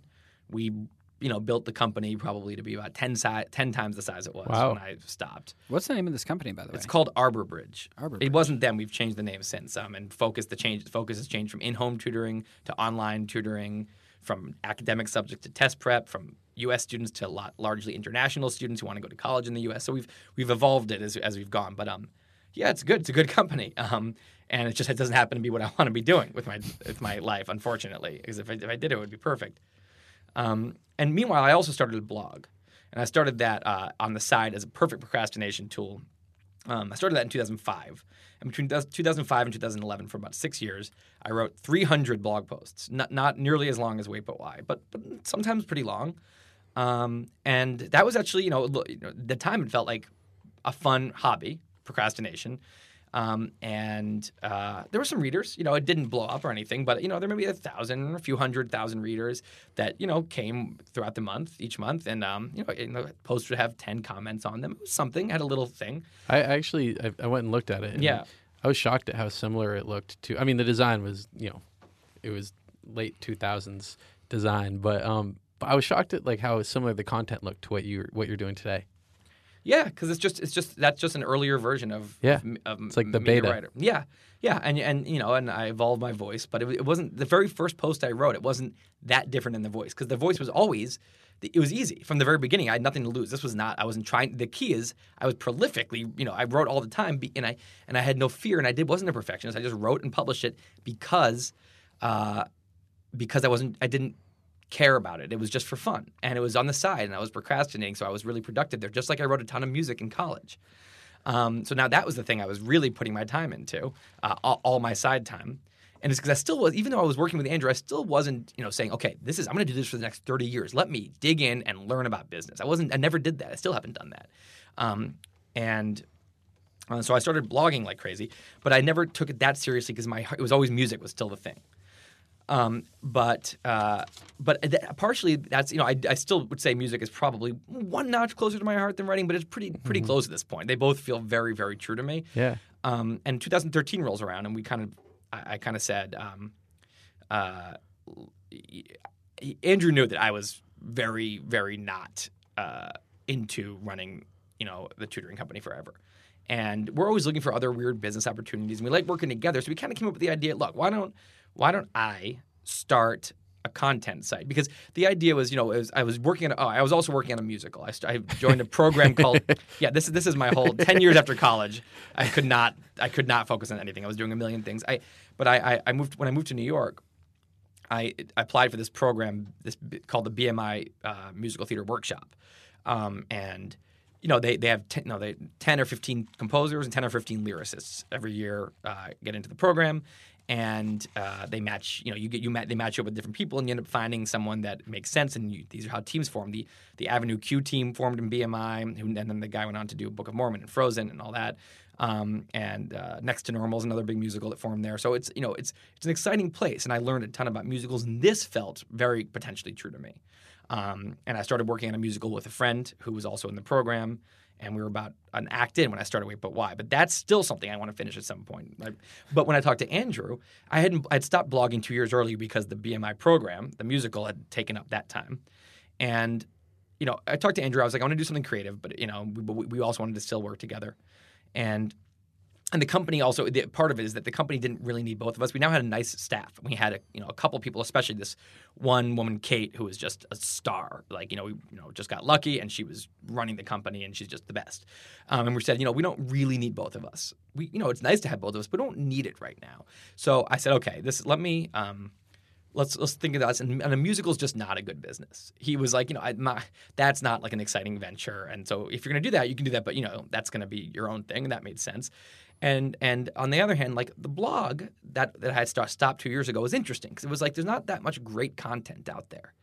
we you know built the company probably to be about 10, si- 10 times the size it was Wow. when I stopped. What's the name of this company, by the way? It's called Arbor Bridge. Arbor Bridge. It wasn't them. We've changed the name since. Um, and focus the change. Focus has changed from in-home tutoring to online tutoring, from academic subjects to test prep, from U.S. students to lot, largely international students who want to go to college in the U.S. So we've we've evolved it as, as we've gone. But um, yeah, it's good. It's a good company. Um, and it just it doesn't happen to be what I want to be doing with my with my life, unfortunately. Because if I, if I did it would be perfect. Um, and meanwhile, I also started a blog, and I started that uh, on the side as a perfect procrastination tool. Um, I started that in 2005, and between 2005 and 2011, for about six years, I wrote 300 blog posts. Not not nearly as long as Wait But Why, but but sometimes pretty long. Um, and that was actually, you know, you know, the time it felt like a fun hobby, procrastination. Um, and uh, there were some readers. You know, it didn't blow up or anything, but you know, there may be a thousand, a few hundred thousand readers that you know came throughout the month, each month, and um, you know, you know, posts would have ten comments on them. It was something, had a little thing. I actually I, I went and looked at it. and Yeah. I was shocked at how similar it looked to. I mean, the design was you know, it was late two thousands design, but um, but I was shocked at like how similar the content looked to what you what you're doing today. Yeah, because it's just it's just that's just an earlier version of Yeah. of, of It's like the beta. writer. Yeah, yeah, and and you know, and I evolved my voice, but it, it wasn't the very first post I wrote. It wasn't that different in the voice because the voice was always it was easy from the very beginning. I had nothing to lose. This was not. I wasn't trying. The key is I was prolifically. You know, I wrote all the time, and I and I had no fear, and I did wasn't a perfectionist. I just wrote and published it because, uh, because I wasn't. I didn't care about it. It was just for fun, and it was on the side, and I was procrastinating, so I was really productive there. Just like I wrote a ton of music in college. Um, so now that was the thing I was really putting my time into, uh, all, all my side time. And it's because I still was, even though I was working with Andrew, I still wasn't, you know, saying, okay, this is, I'm going to do this for the next 30 years. Let me dig in and learn about business. I wasn't, I never did that. I still haven't done that. Um, and uh, so I started blogging like crazy, but I never took it that seriously because my, it was always music was still the thing. Um, but uh, but th- partially that's you know I, I still would say music is probably one notch closer to my heart than writing, but it's pretty pretty close at this point. They both feel very very true to me. Yeah. Um, and 2013 rolls around, and we kind of I, I kind of said um, uh, Andrew knew that I was very very not uh, into running you know the tutoring company forever. And we're always looking for other weird business opportunities, and we like working together. So we kind of came up with the idea: look, why don't why don't I start a content site? Because the idea was, you know, was, I was working on. Oh, I was also working on a musical. I, st- I joined a program called. Yeah, this is this is my whole ten years after college. I could not I could not focus on anything. I was doing a million things. I but I I, I moved when I moved to New York. I, I applied for this program this called the BMI uh, Musical Theater Workshop, um, and you know they they have ten, no they ten or fifteen composers and ten or fifteen lyricists every year uh, get into the program, and uh, they match you know you get you ma- they match up with different people and you end up finding someone that makes sense and you, these are how teams form the the Avenue Q team formed in BMI and then the guy went on to do Book of Mormon and Frozen and all that. Um, and uh, Next to Normal is another big musical that formed there. So it's you know it's it's an exciting place, and I learned a ton about musicals. And this felt very potentially true to me. Um, and I started working on a musical with a friend who was also in the program, and we were about an act in when I started Wait But Why. But that's still something I want to finish at some point. I- but when I talked to Andrew, I hadn't I'd stopped blogging two years earlier because the BMI program, the musical, had taken up that time, and you know I talked to Andrew. I was like, I want to do something creative, but you know we, we we also wanted to still work together, and and the company also the, part of it is that the company didn't really need both of us. We now had a nice staff. We had a you know a couple people, especially this one woman, Kate, who was just a star. Like you know we you know just got lucky, and she was running the company, and she's just the best. Um, and we said, you know, we don't really need both of us. We you know it's nice to have both of us, but we don't need it right now. So I said, okay, this let me. Um, let's let's think of that. And, and a musical is just not a good business. He was like, you know, I, my, that's not like an exciting venture. And so if you're going to do that, you can do that, but you know, that's going to be your own thing. And that made sense. And and on the other hand, like the blog that that I had stopped two years ago was interesting because it was like there's not that much great content out there.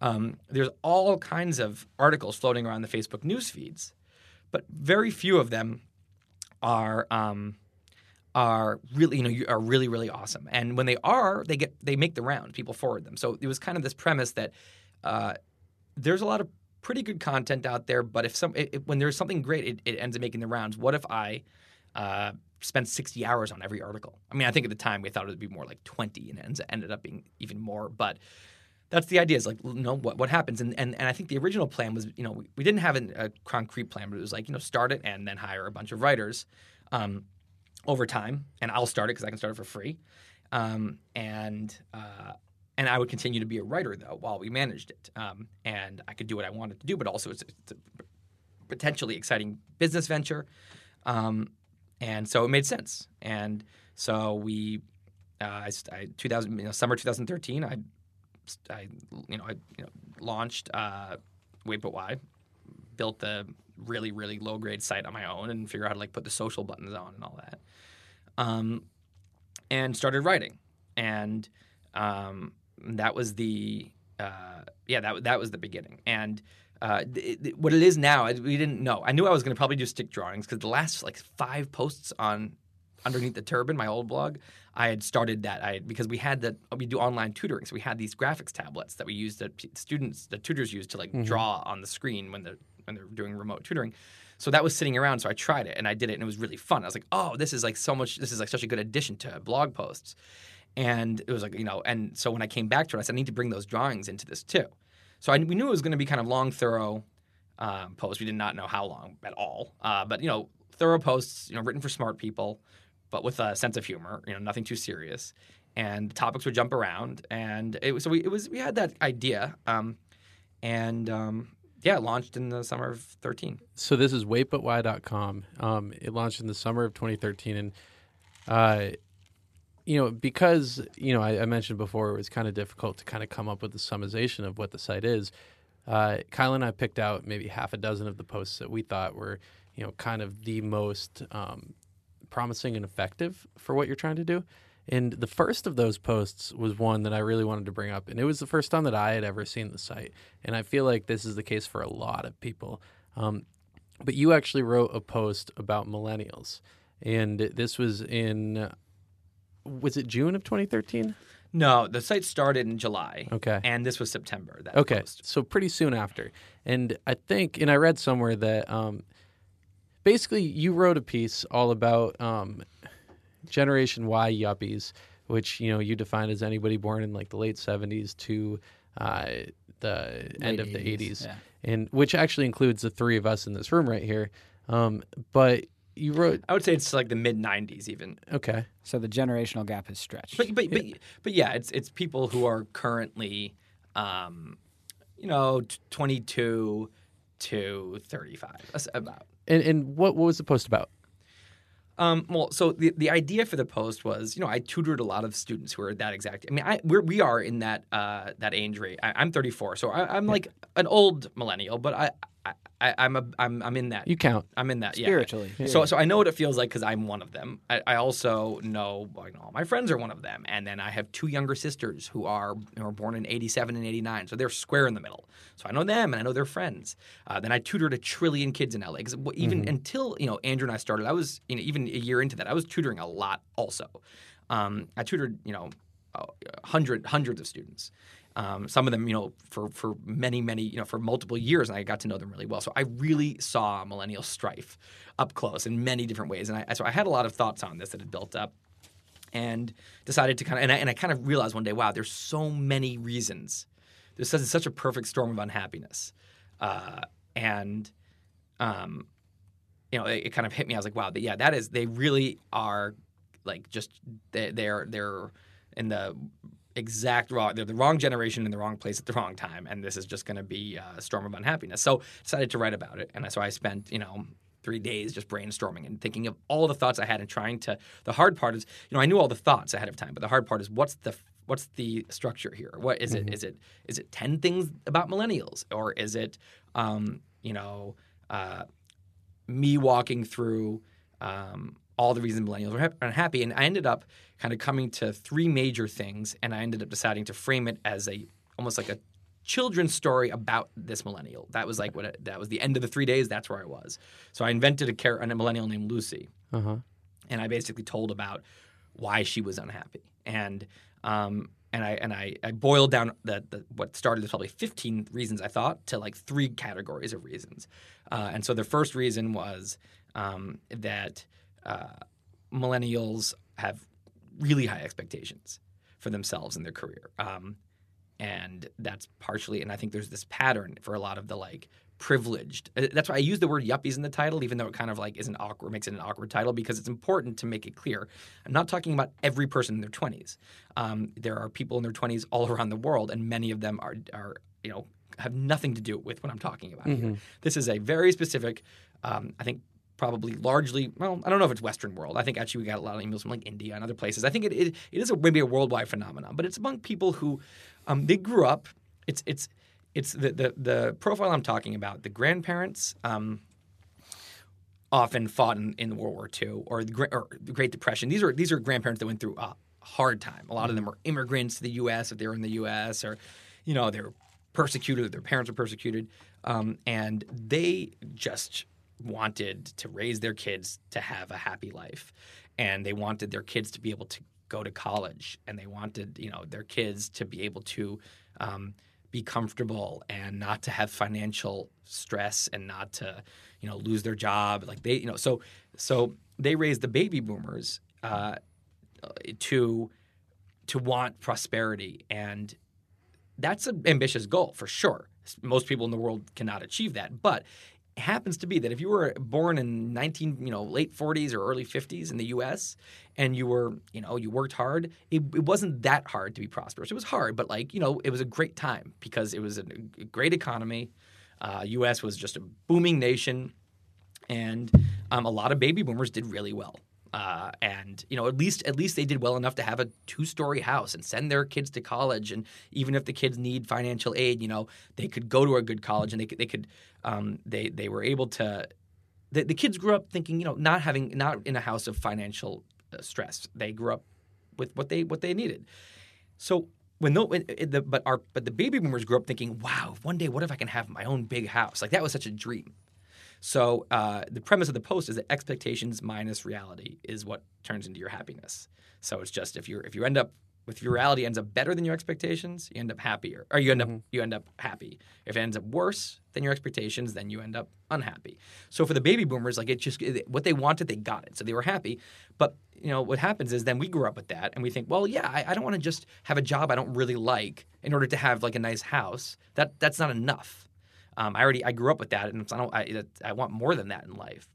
Um, there's all kinds of articles floating around the Facebook news feeds, but very few of them are. Um, are really you know are really really awesome and when they are they get they make the round people forward them so it was kind of this premise that uh, there's a lot of pretty good content out there, but if some it, when there's something great, it, it ends up making the rounds. What if I uh, spent 60 hours on every article? I mean, I think at the time we thought it would be more like 20, and it ended up being even more. But that's the idea is like, you know, what, what happens? And, and, and I think the original plan was, you know, we, we didn't have an, a concrete plan, but it was like, you know, start it and then hire a bunch of writers um, over time. And I'll start it because I can start it for free. Um, and uh, and I would continue to be a writer though while we managed it. Um, and I could do what I wanted to do, but also it's, it's a potentially exciting business venture. Um, and so it made sense. And so we, uh, I, I 2000, you know, summer 2013, I, I, you know, I you know, launched uh, Wait But Why, built the really, really low grade site on my own and figure out how to like put the social buttons on and all that. Um, and started writing. And um, that was the uh, yeah that that was the beginning. And uh, th- th- what it is now, I- we didn't know. I knew I was going to probably do stick drawings because the last like five posts on underneath the turban, my old blog, I had started that. I because we had that we do online tutoring, so we had these graphics tablets that we used that students, the tutors use to like draw on the screen when they're when they're doing remote tutoring. So that was sitting around. So I tried it and I did it, and it was really fun. I was like, oh, this is like so much. This is like such a good addition to blog posts. And it was like you know, and so when I came back to it, I said I need to bring those drawings into this too. So I, we knew it was going to be kind of long, thorough um, posts. We did not know how long at all, uh, but you know, thorough posts, you know, written for smart people, but with a sense of humor. You know, nothing too serious, and topics would jump around. And it was so we it was we had that idea, um, and um, yeah, launched in the summer of thirteen. So this is waitbutwhy.com. Um, it launched in the summer of 2013, and uh, you know because you know I, I mentioned before it was kind of difficult to kind of come up with the summation of what the site is. Uh, Kyle and I picked out maybe half a dozen of the posts that we thought were you know kind of the most um, promising and effective for what you're trying to do. And the first of those posts was one that I really wanted to bring up. And it was the first time that I had ever seen the site. And I feel like this is the case for a lot of people. Um, but you actually wrote a post about millennials. And this was in, was it June of 2013? No, the site started in July. Okay. and this was September. That Okay, post. so pretty soon after, and I think, and I read somewhere that um, basically you wrote a piece all about um, Generation Y yuppies, which you know you defined as anybody born in like the late seventies to uh, the end of the 80s, eighties, yeah. and which actually includes the three of us in this room right here. Um, but you wrote I would say it's like the mid '90s even. okay, So the generational gap has stretched. But but but, but yeah, it's it's people who are currently, um, you know, 22 to 35. That's about. and and what what was the post about? Um, well, so the, the idea for the post was, you know, I tutored a lot of students who are that exact. I mean, I we're, we are in that uh, that age rate. I, I'm 34, so I, I'm like an old millennial, but I, I, I I'm a I'm I'm in that. You count. I'm in that yeah. Spiritually. So so I know what it feels like because I'm one of them. I, I also know like, all my friends are one of them, and then I have two younger sisters who are who were born in '87 and '89, so they're square in the middle. So I know them and I know their friends. Uh, then I tutored a trillion kids in LA. Because even until you know Andrew and I started, I was you know even a year into that, I was tutoring a lot also. Um, I tutored you know uh, hundred hundreds of students. Um, some of them, you know, for for many many, you know, for multiple years, and I got to know them really well. So I really saw millennial strife up close in many different ways, and I so I had a lot of thoughts on this that had built up, and decided to kind of and I, and I kind of realized one day, wow, there's so many reasons. There's such, such a perfect storm of unhappiness, uh, and um, you know, it, it kind of hit me. I was like, wow, yeah, that is. They really are like just they, they're they're in the exact wrong. They're the wrong generation in the wrong place at the wrong time, and this is just going to be a storm of unhappiness. So decided to write about it, and so I spent you know three days just brainstorming and thinking of all the thoughts I had and trying to. The hard part is, you know, I knew all the thoughts ahead of time, but the hard part is what's the what's the structure here? What is it? Is it is it ten things about millennials, or is it um, you know? Uh, me walking through um, all the reasons millennials were unhappy, and I ended up kind of coming to three major things, and I ended up deciding to frame it as a almost like a children's story about this millennial. That was like what it, that was the end of the three days. That's where I was. So I invented a, char- a millennial named Lucy, Uh huh. and I basically told about why she was unhappy. And um, and I and I, I boiled down the, the what started as probably 15 reasons I thought to like three categories of reasons. Uh, and so the first reason was um, that uh, millennials have really high expectations for themselves and their career. Um, and that's partially, and I think there's this pattern for a lot of the like privileged. uh, That's why I use the word yuppies in the title, even though it kind of like isn't awkward, makes it an awkward title because it's important to make it clear. I'm not talking about every person in their 20s. Um, there are people in their 20s all around the world, and many of them are are you know have nothing to do with what I'm talking about here. This is a very specific, um, I think. Probably largely, well, I don't know if it's Western world. I think actually we got a lot of emails from like India and other places. I think it, it, it is a, maybe a worldwide phenomenon, but it's among people who um, they grew up. It's it's it's the, the the profile I'm talking about. The grandparents um, often fought in, in World War II or the, or the Great Depression. These are these are grandparents that went through a hard time. A lot of them were immigrants to the U.S. if they were in the U.S. or you know they were persecuted. Their parents were persecuted, um, and they just wanted to raise their kids to have a happy life, and they wanted their kids to be able to go to college, and they wanted you know their kids to be able to. Um, be comfortable and not to have financial stress and not to you know lose their job. Like they you know so so they raised the baby boomers uh, to to want prosperity. And that's an ambitious goal for sure. Most people in the world cannot achieve that. But happens to be that if you were born in 19 you know late 40s or early 50s in the US and you were you know you worked hard it, it wasn't that hard to be prosperous. It was hard but like you know it was a great time because it was a, great economy. Uh, US was just a booming nation and um, a lot of baby boomers did really well uh, and you know at least at least they did well enough to have a two story house and send their kids to college. And even if the kids need financial aid you know they could go to a good college and they could they could um, they they were able to the, the kids grew up thinking you know not having not in a house of financial uh, stress. They grew up with what they what they needed. So when the, the but our but the baby boomers grew up thinking wow one day what if I can have my own big house? Like that was such a dream so uh, the premise of the post is that expectations minus reality is what turns into your happiness. So it's just if you if you end up if your reality ends up better than your expectations, you end up happier, or you end up you end up happy. If it ends up worse than your expectations, then you end up unhappy. So for the baby boomers, like it just what they wanted, they got it, so they were happy. But you know what happens is then we grew up with that, and we think, well, yeah, I, I don't want to just have a job I don't really like in order to have like a nice house. That that's not enough. Um, I already I grew up with that, and I don't I, I want more than that in life.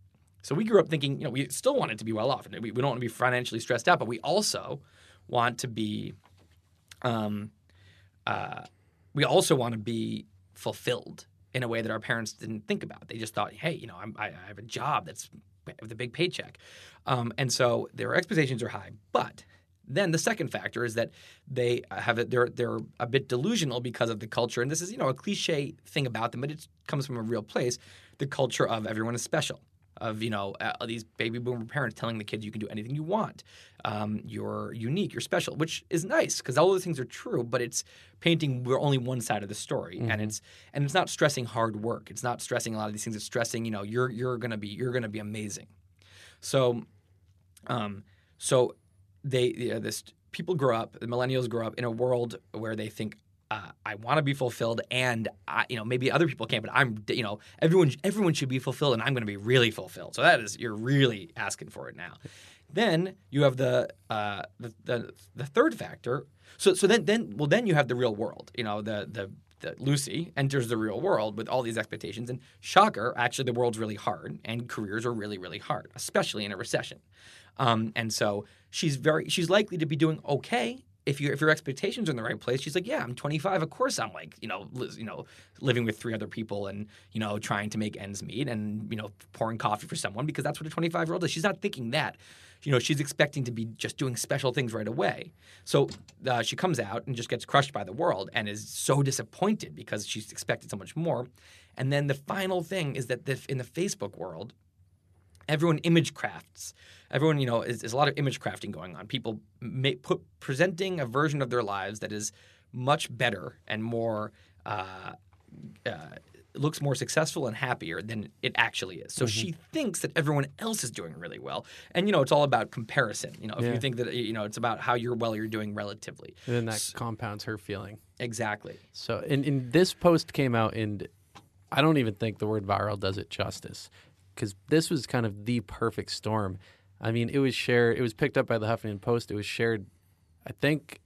So we grew up thinking, you know, we still want it to be well off, and we, we don't want to be financially stressed out, but we also want to be, um, uh, we also want to be fulfilled in a way that our parents didn't think about. They just thought, hey, you know, I'm, I, I have a job that's with a big paycheck, um, and so their expectations are high. But then the second factor is that they have it, they're they're a bit delusional because of the culture, and this is you know a cliche thing about them, but it comes from a real place. The culture of everyone is special of you know uh, these baby boomer parents telling the kids you can do anything you want. Um, you're unique you're special which is nice because all those things are true but it's painting we're only one side of the story. Mm-hmm. and it's and it's not stressing hard work. It's not stressing a lot of these things. It's stressing you know you're you're gonna be you're gonna be amazing. So um so they you know, this people grow up the millennials grow up in a world where they think uh, I want to be fulfilled, and I, you know maybe other people can't, but I'm you know everyone everyone should be fulfilled, and I'm going to be really fulfilled. So that is you're really asking for it now. Then you have the uh, the, the the third factor. So so then then well then you have the real world. You know the the the Lucy enters the real world with all these expectations, and shocker, actually the world's really hard, and careers are really really hard, especially in a recession. Um, and so she's very she's likely to be doing okay if your if your expectations are in the right place, she's like, yeah, I'm 25. Of course, I'm like, you know, li- you know, living with three other people and you know, trying to make ends meet and you know, pouring coffee for someone because that's what a 25 year old is. She's not thinking that. You know, she's expecting to be just doing special things right away. So uh, she comes out and just gets crushed by the world and is so disappointed because she's expected so much more. And then the final thing is that the, in the Facebook world, everyone image crafts. Everyone, you know, is, is a lot of image crafting going on. People put presenting a version of their lives that is much better and more uh, uh, looks more successful and happier than it actually is. So Mm-hmm. she thinks that everyone else is doing really well, and you know it's all about comparison. You know, if Yeah. you think that you know it's about how you're well you're doing relatively. And then that compounds her feeling. Exactly. So, and, and this post came out, and I don't even think the word viral does it justice because this was kind of the perfect storm. I mean, it was shared, it was picked up by the Huffington Post. It was shared, I think,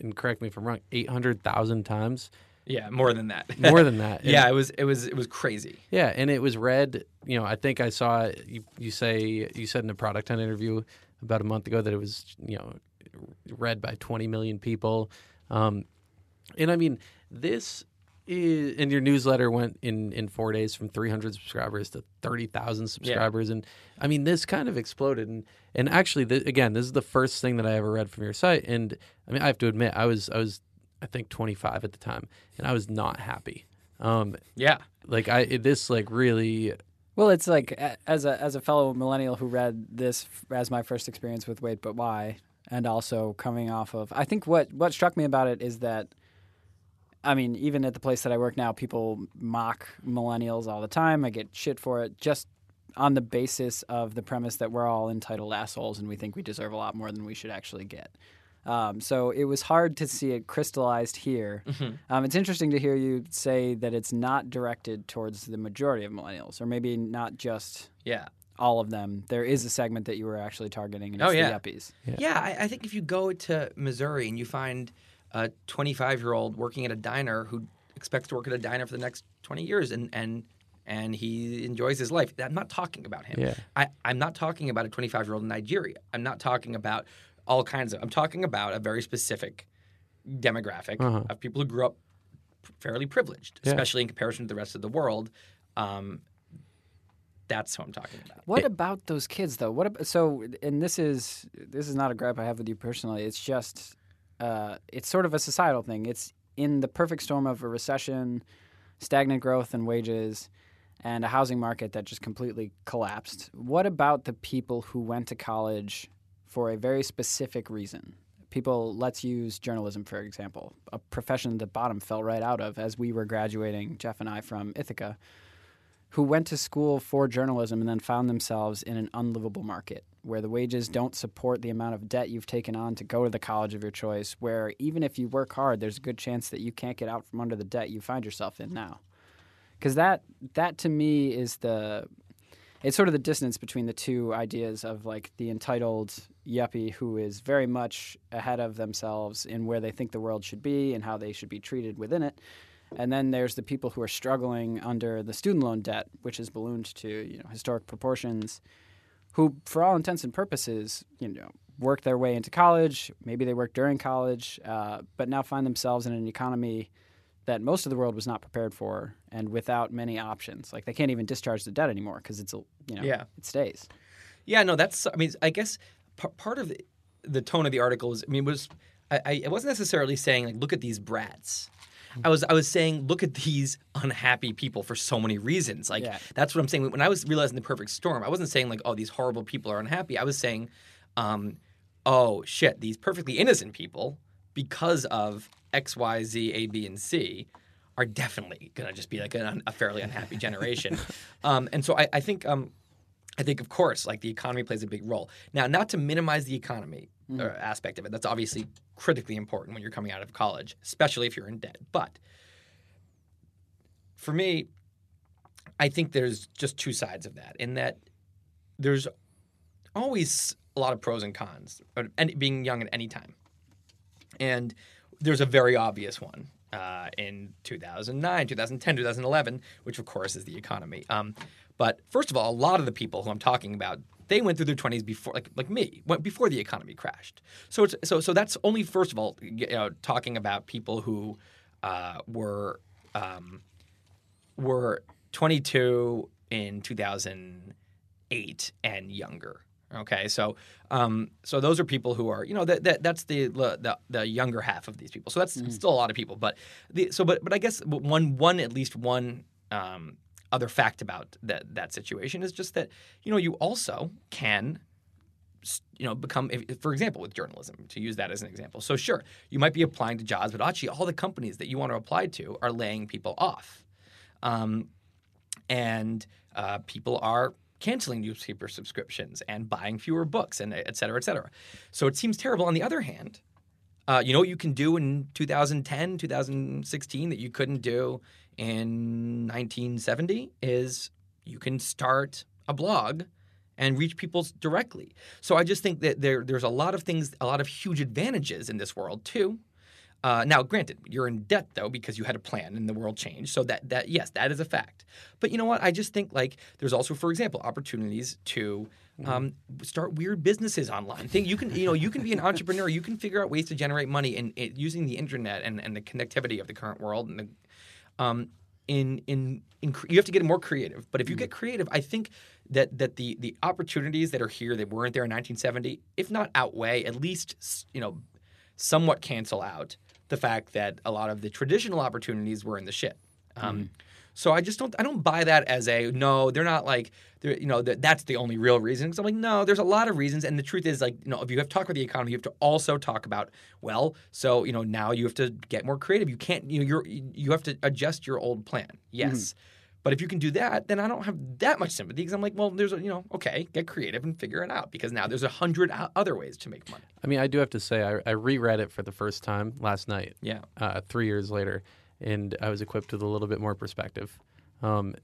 and correct me if I'm wrong, 800,000 times. Yeah, more than that. More than that. yeah, it was it was it was crazy. Yeah, and it was read. You know, I think I saw you. You say you said in a product hunt interview about a month ago that it was you know read by 20 million people, um, and I mean this is. And your newsletter went in in four days from 300 subscribers to 30,000 subscribers, and I mean this kind of exploded. And and actually, th- again, this is the first thing that I ever read from your site, and I mean I have to admit I was I was I think 25 at the time, and I was not happy. Um, Yeah. like I this like really Well, it's like as a as a fellow millennial who read this as my first experience with Wait But Why, and also coming off of, I think what what struck me about it is that, I mean, even at the place that I work now, people mock millennials all the time. I get shit for it just on the basis of the premise that we're all entitled assholes and we think we deserve a lot more than we should actually get. Um, so it was hard to see it crystallized here. Um, it's interesting to hear you say that it's not directed towards the majority of millennials, or maybe not just Yeah. all of them. There is a segment that you were actually targeting, and it's Oh, yeah. the yuppies. Yeah, I, I think if you go to Missouri and you find a 25 year old working at a diner who expects to work at a diner for the next 20 years and and and he enjoys his life. I'm not talking about him. Yeah. I, I'm not talking about a 25 year old in Nigeria. I'm not talking about all kinds of. I'm talking about a very specific demographic Uh-huh. of people who grew up fairly privileged, Yeah. especially in comparison to the rest of the world. Um, that's what I'm talking about. What about those kids, though? What ab- so? And this is this is not a gripe I have with you personally. It's just uh, it's sort of a societal thing. It's in the perfect storm of a recession, stagnant growth in wages, and a housing market that just completely collapsed. What about the people who went to college for a very specific reason? People, let's use journalism for example, a profession that bottom fell right out of as we were graduating, Jeff and I, from Ithaca who went to school for journalism and then found themselves in an unlivable market where the wages don't support the amount of debt you've taken on to go to the college of your choice, where even if you work hard, there's a good chance that you can't get out from under the debt you find yourself in now. Because that, that to me is the, it's sort of the distance between the two ideas of like the entitled yuppie who is very much ahead of themselves in where they think the world should be and how they should be treated within it. And then there's the people who are struggling under the student loan debt, which has ballooned to you know historic proportions, who, for all intents and purposes, you know, worked their way into college. Maybe they worked during college, uh, but now find themselves in an economy that most of the world was not prepared for, and without many options. Like they can't even discharge the debt anymore because it's a you know Yeah. it stays. Yeah, no, that's. I mean, I guess p- part of the, tone of the article was. I mean, was I I wasn't necessarily saying like, look at these brats. I was I was saying, look at these unhappy people for so many reasons. Like Yeah. that's what I'm saying. When I was realizing the perfect storm, I wasn't saying like, oh, these horrible people are unhappy. I was saying, um, oh shit, these perfectly innocent people, because of X, Y, Z, A, B, and C, are definitely gonna just be like an, a fairly unhappy generation. um, and so I, I think um, I think, of course, like the economy plays a big role. Now, not to minimize the economy uh, aspect of it, that's obviously critically important when you're coming out of college, especially if you're in debt. But for me, I think there's just two sides of that. In that there's always a lot of pros and cons, of being young at any time. And there's a very obvious one uh, in 2009, 2010, 2011, which of course is the economy. Um, but first of all, a lot of the people who I'm talking about, they went through their 20s before, like like me, went before the economy crashed. So it's so so that's only first of all, you know, talking about people who uh, were um, were 22 in 2008 and younger. Okay, so um, so those are people who are you know that, that that's the, the the younger half of these people. So that's still a lot of people, but the so but but I guess one one at least one um, other fact about that that situation is just that you know you also can you know become if, for example with journalism to use that as an example so sure you might be applying to jobs but actually all the companies that you want to apply to are laying people off Um, and uh, people are canceling newspaper subscriptions and buying fewer books and et cetera, et cetera. So it seems terrible. On the other hand, uh, you know what you can do in 2010, 2016 that you couldn't do in 1970 is you can start a blog and reach people directly. So I just think that there there's a lot of things, a lot of huge advantages in this world too. Uh, now, granted, you're in debt though because you had a plan and the world changed. So that that yes, that is a fact. But you know what? I just think like there's also, for example, opportunities to um, start weird businesses online. Think you can you know you can be an entrepreneur. You can figure out ways to generate money and using the internet and, and the connectivity of the current world and the um, in, in in you have to get more creative. But if you get creative, I think that that the the opportunities that are here that weren't there in 1970, if not outweigh, at least you know somewhat cancel out the fact that a lot of the traditional opportunities were in the shit. Um, mm-hmm. So I just don't I don't buy that as a no. They're not like they're you know that that's the only real reason. Because I'm like no, there's a lot of reasons, and the truth is like you know if you have to talk about the economy, you have to also talk about well. So you know now you have to get more creative. You can't you know you're you have to adjust your old plan. Yes. Mm-hmm. But if you can do that, then I don't have that much sympathy because I'm like, well, there's a, you know, okay, get creative and figure it out because now there's a hundred other ways to make money. I mean, I do have to say, I, I reread it for the first time last night. Yeah. Uh, three years later, and I was equipped with a little bit more perspective, um,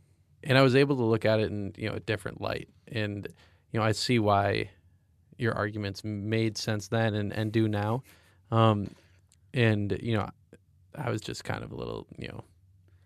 and I was able to look at it in you know a different light, and you know I see why your arguments made sense then and, and do now, um, and you know I was just kind of a little you know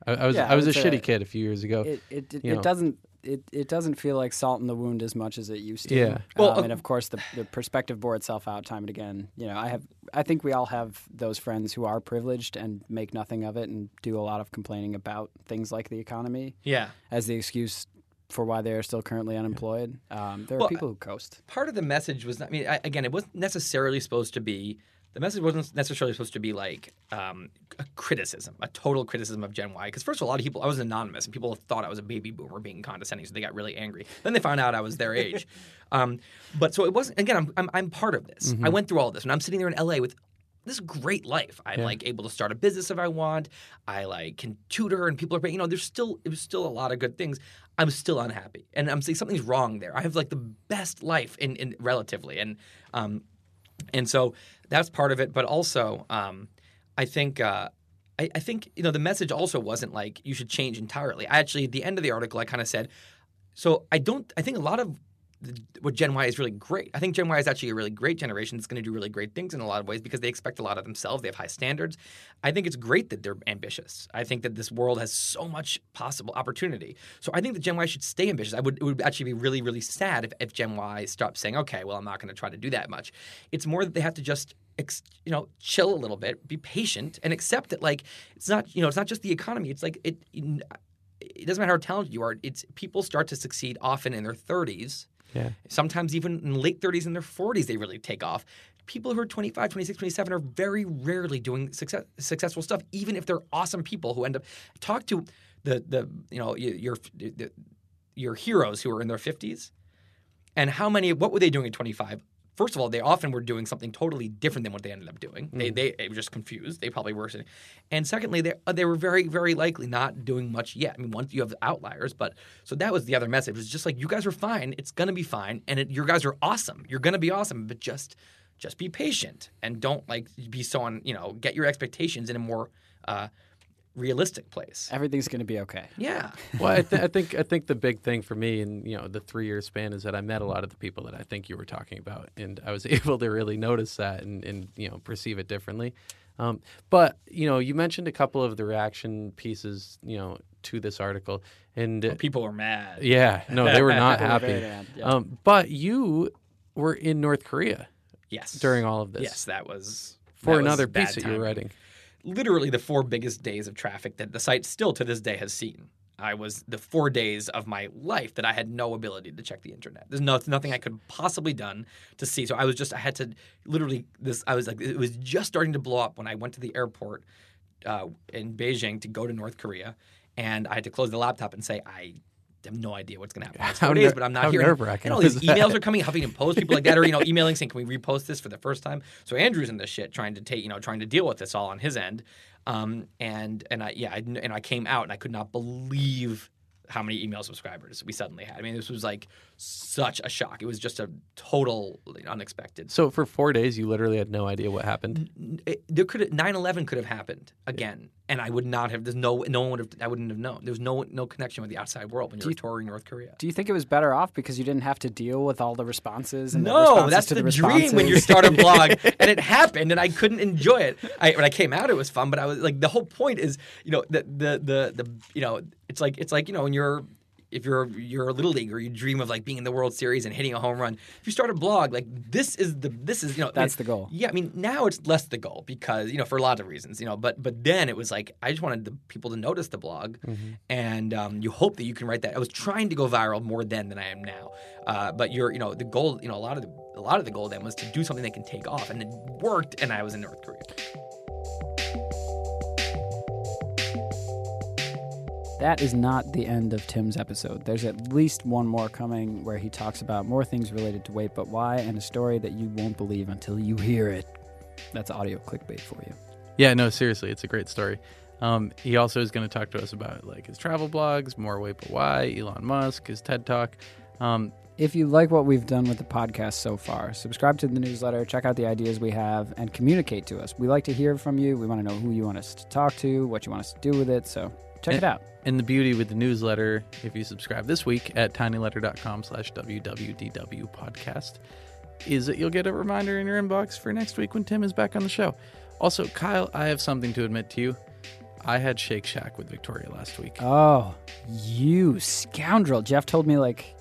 I, I was yeah, I was a shitty kid a few years ago. It it, it, it doesn't it, it doesn't feel like salt in the wound as much as it used to. Yeah. Well, um, and of course the the perspective bore itself out time and again. You know, I have I think we all have those friends who are privileged and make nothing of it and do a lot of complaining about things like the economy. Yeah. As the excuse for why they are still currently unemployed. Um, there are well, people who coast. Part of the message was, I mean, I, again, it wasn't necessarily supposed to be the message wasn't necessarily supposed to be like um, a criticism, a total criticism of Gen Y. Because first of all, a lot of people, I was anonymous, and people thought I was a baby boomer being condescending, so they got really angry. Then they found out I was their age. um, but so it wasn't. Again, I'm, I'm, I'm part of this. Mm-hmm. I went through all this, and I'm sitting there in LA with this great life. I'm yeah. like able to start a business if I want. I like can tutor, and people are paying. You know, there's still it was still a lot of good things. I'm still unhappy, and I'm saying something's wrong there. I have like the best life in, in relatively, and um, and so that's part of it. But also, um, I think uh, I, I, think you know the message also wasn't like you should change entirely. I actually at the end of the article I kind of said, so I don't. I think a lot of what Gen Y is really great. I think Gen Y is actually a really great generation that's going to do really great things in a lot of ways because they expect a lot of themselves. They have high standards. I think it's great that they're ambitious. I think that this world has so much possible opportunity. So I think that Gen Y should stay ambitious. I would it would actually be really really sad if, if Gen Y stopped saying, okay, well I'm not going to try to do that much. It's more that they have to just you know chill a little bit, be patient, and accept that like it's not you know it's not just the economy. It's like it. It doesn't matter how talented you are. It's people start to succeed often in their 30s yeah. Sometimes even in late 30s and their 40s, they really take off. People who are 25, 26, 27 are very rarely doing success, successful stuff, even if they're awesome people who end up talk to the the you know your your heroes who are in their 50s, and how many what were they doing at 25? First of all, they often were doing something totally different than what they ended up doing. Mm. They, they, they were just confused. They probably were. And secondly, they, uh, they were very, very likely not doing much yet. I mean, once you have outliers, but so that was the other message. It was just like, you guys are fine. It's going to be fine. And it, you guys are awesome. You're going to be awesome, but just just be patient and don't like be so on, you know, get your expectations in a more uh, realistic place. Everything's going to be okay. Yeah. well, I, th- I, think I think the big thing for me in you know the three year span is that I met a lot of the people that I think you were talking about, and I was able to really notice that and, and you know perceive it differently. Um, but you know, you mentioned a couple of the reaction pieces, you know, to this article, and well, people were mad. Yeah, no, they were not happy. Were yeah. um, but you were in North Korea. Yes. During all of this. Yes, that was for that another was piece that you were writing literally the four biggest days of traffic that the site still to this day has seen. I was the four days of my life that I had no ability to check the internet. There's no, nothing I could possibly done to see. So I was just I had to literally this. I was like it was just starting to blow up when I went to the airport uh, in Beijing to go to North Korea, and I had to close the laptop and say I have no idea what's going to happen four days, but I'm not how here. And all these emails are coming, Huffington Post, people like that are you know emailing saying, "Can we repost this for the first time?" So Andrew's in this shit trying to take you know trying to deal with this all on his end, Um, and and I yeah, I, and I came out and I could not believe how many email subscribers we suddenly had. I mean, this was like such a shock. It was just a total unexpected. So for four days, you literally had no idea what happened. It- there could 9/11 could have happened again, and I would not have. There's no no one would have. I wouldn't have known. There was no no connection with the outside world when you were touring North Korea. Do you think it was better off because you didn't have to deal with all the responses? And the No, responses that's to the, the, dream when you start a blog, and it happened, and I couldn't enjoy it. I, when I came out, it was fun, but I was like, the whole point is, you know, the the the, the you know, it's like it's like you know when you're if you're you're a little leaguer, you dream of like being in the World Series and hitting a home run. If you start a blog, like this is the this is you know I That's mean, the goal. Yeah, I mean now it's less the goal because you know for a lot of reasons, you know. But but then it was like I just wanted the people to notice the blog, and um, you hope that you can write that. I was trying to go viral more then than I am now. Uh, but you're you know the goal you know a lot of the a lot of the goal then was to do something that can take off, and it worked. And I was in North Korea. That is not the end of Tim's episode. There's at least one more coming where he talks about more things related to Wait But Why and a story that you won't believe until you hear it. That's audio clickbait for you. Yeah, no, seriously, it's a great story. Um, he also is going to talk to us about like his travel blogs, more Wait But Why, Elon Musk, his TED Talk. Um, If you like what we've done with the podcast so far, subscribe to the newsletter, check out the ideas we have, and communicate to us. We like to hear from you. We want to know who you want us to talk to, what you want us to do with it. So check it out. And the beauty with the newsletter, if you subscribe this week at tinyletter.com slash WWDW podcast, is that you'll get a reminder in your inbox for next week when Tim is back on the show. Also, Kyle, I have something to admit to you. I had Shake Shack with Victoria last week. Oh, you scoundrel. Jeff told me like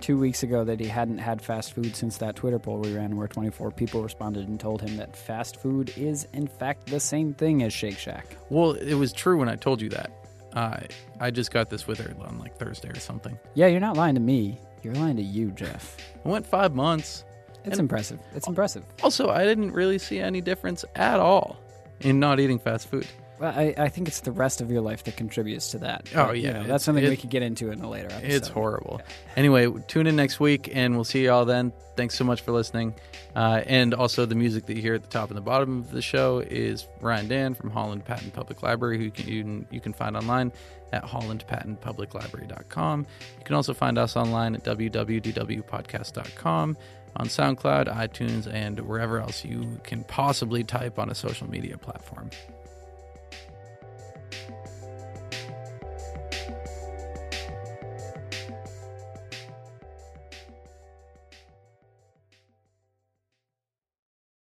two weeks ago that he hadn't had fast food since that Twitter poll we ran where 24 people responded and told him that fast food is, in fact, the same thing as Shake Shack. Well, it was true when I told you that. Uh, I just got this with her on like Thursday or something. Yeah, you're not lying to me. You're lying to you, Jeff. I went five months. It's impressive. It's impressive. Also, I didn't really see any difference at all in not eating fast food. Well, I, I think it's the rest of your life that contributes to that. Oh, But, you yeah, know, that's something we could get into in a later episode. It's horrible. Anyway, tune in next week and we'll see you all then. Thanks so much for listening. Uh, and also, the music that you hear at the top and the bottom of the show is Ryan Dan from Holland Patent Public Library, who you can, you can, you can find online at hollandpatentpubliclibrary.com. You can also find us online at www.podcast.com, on SoundCloud, iTunes, and wherever else you can possibly type on a social media platform.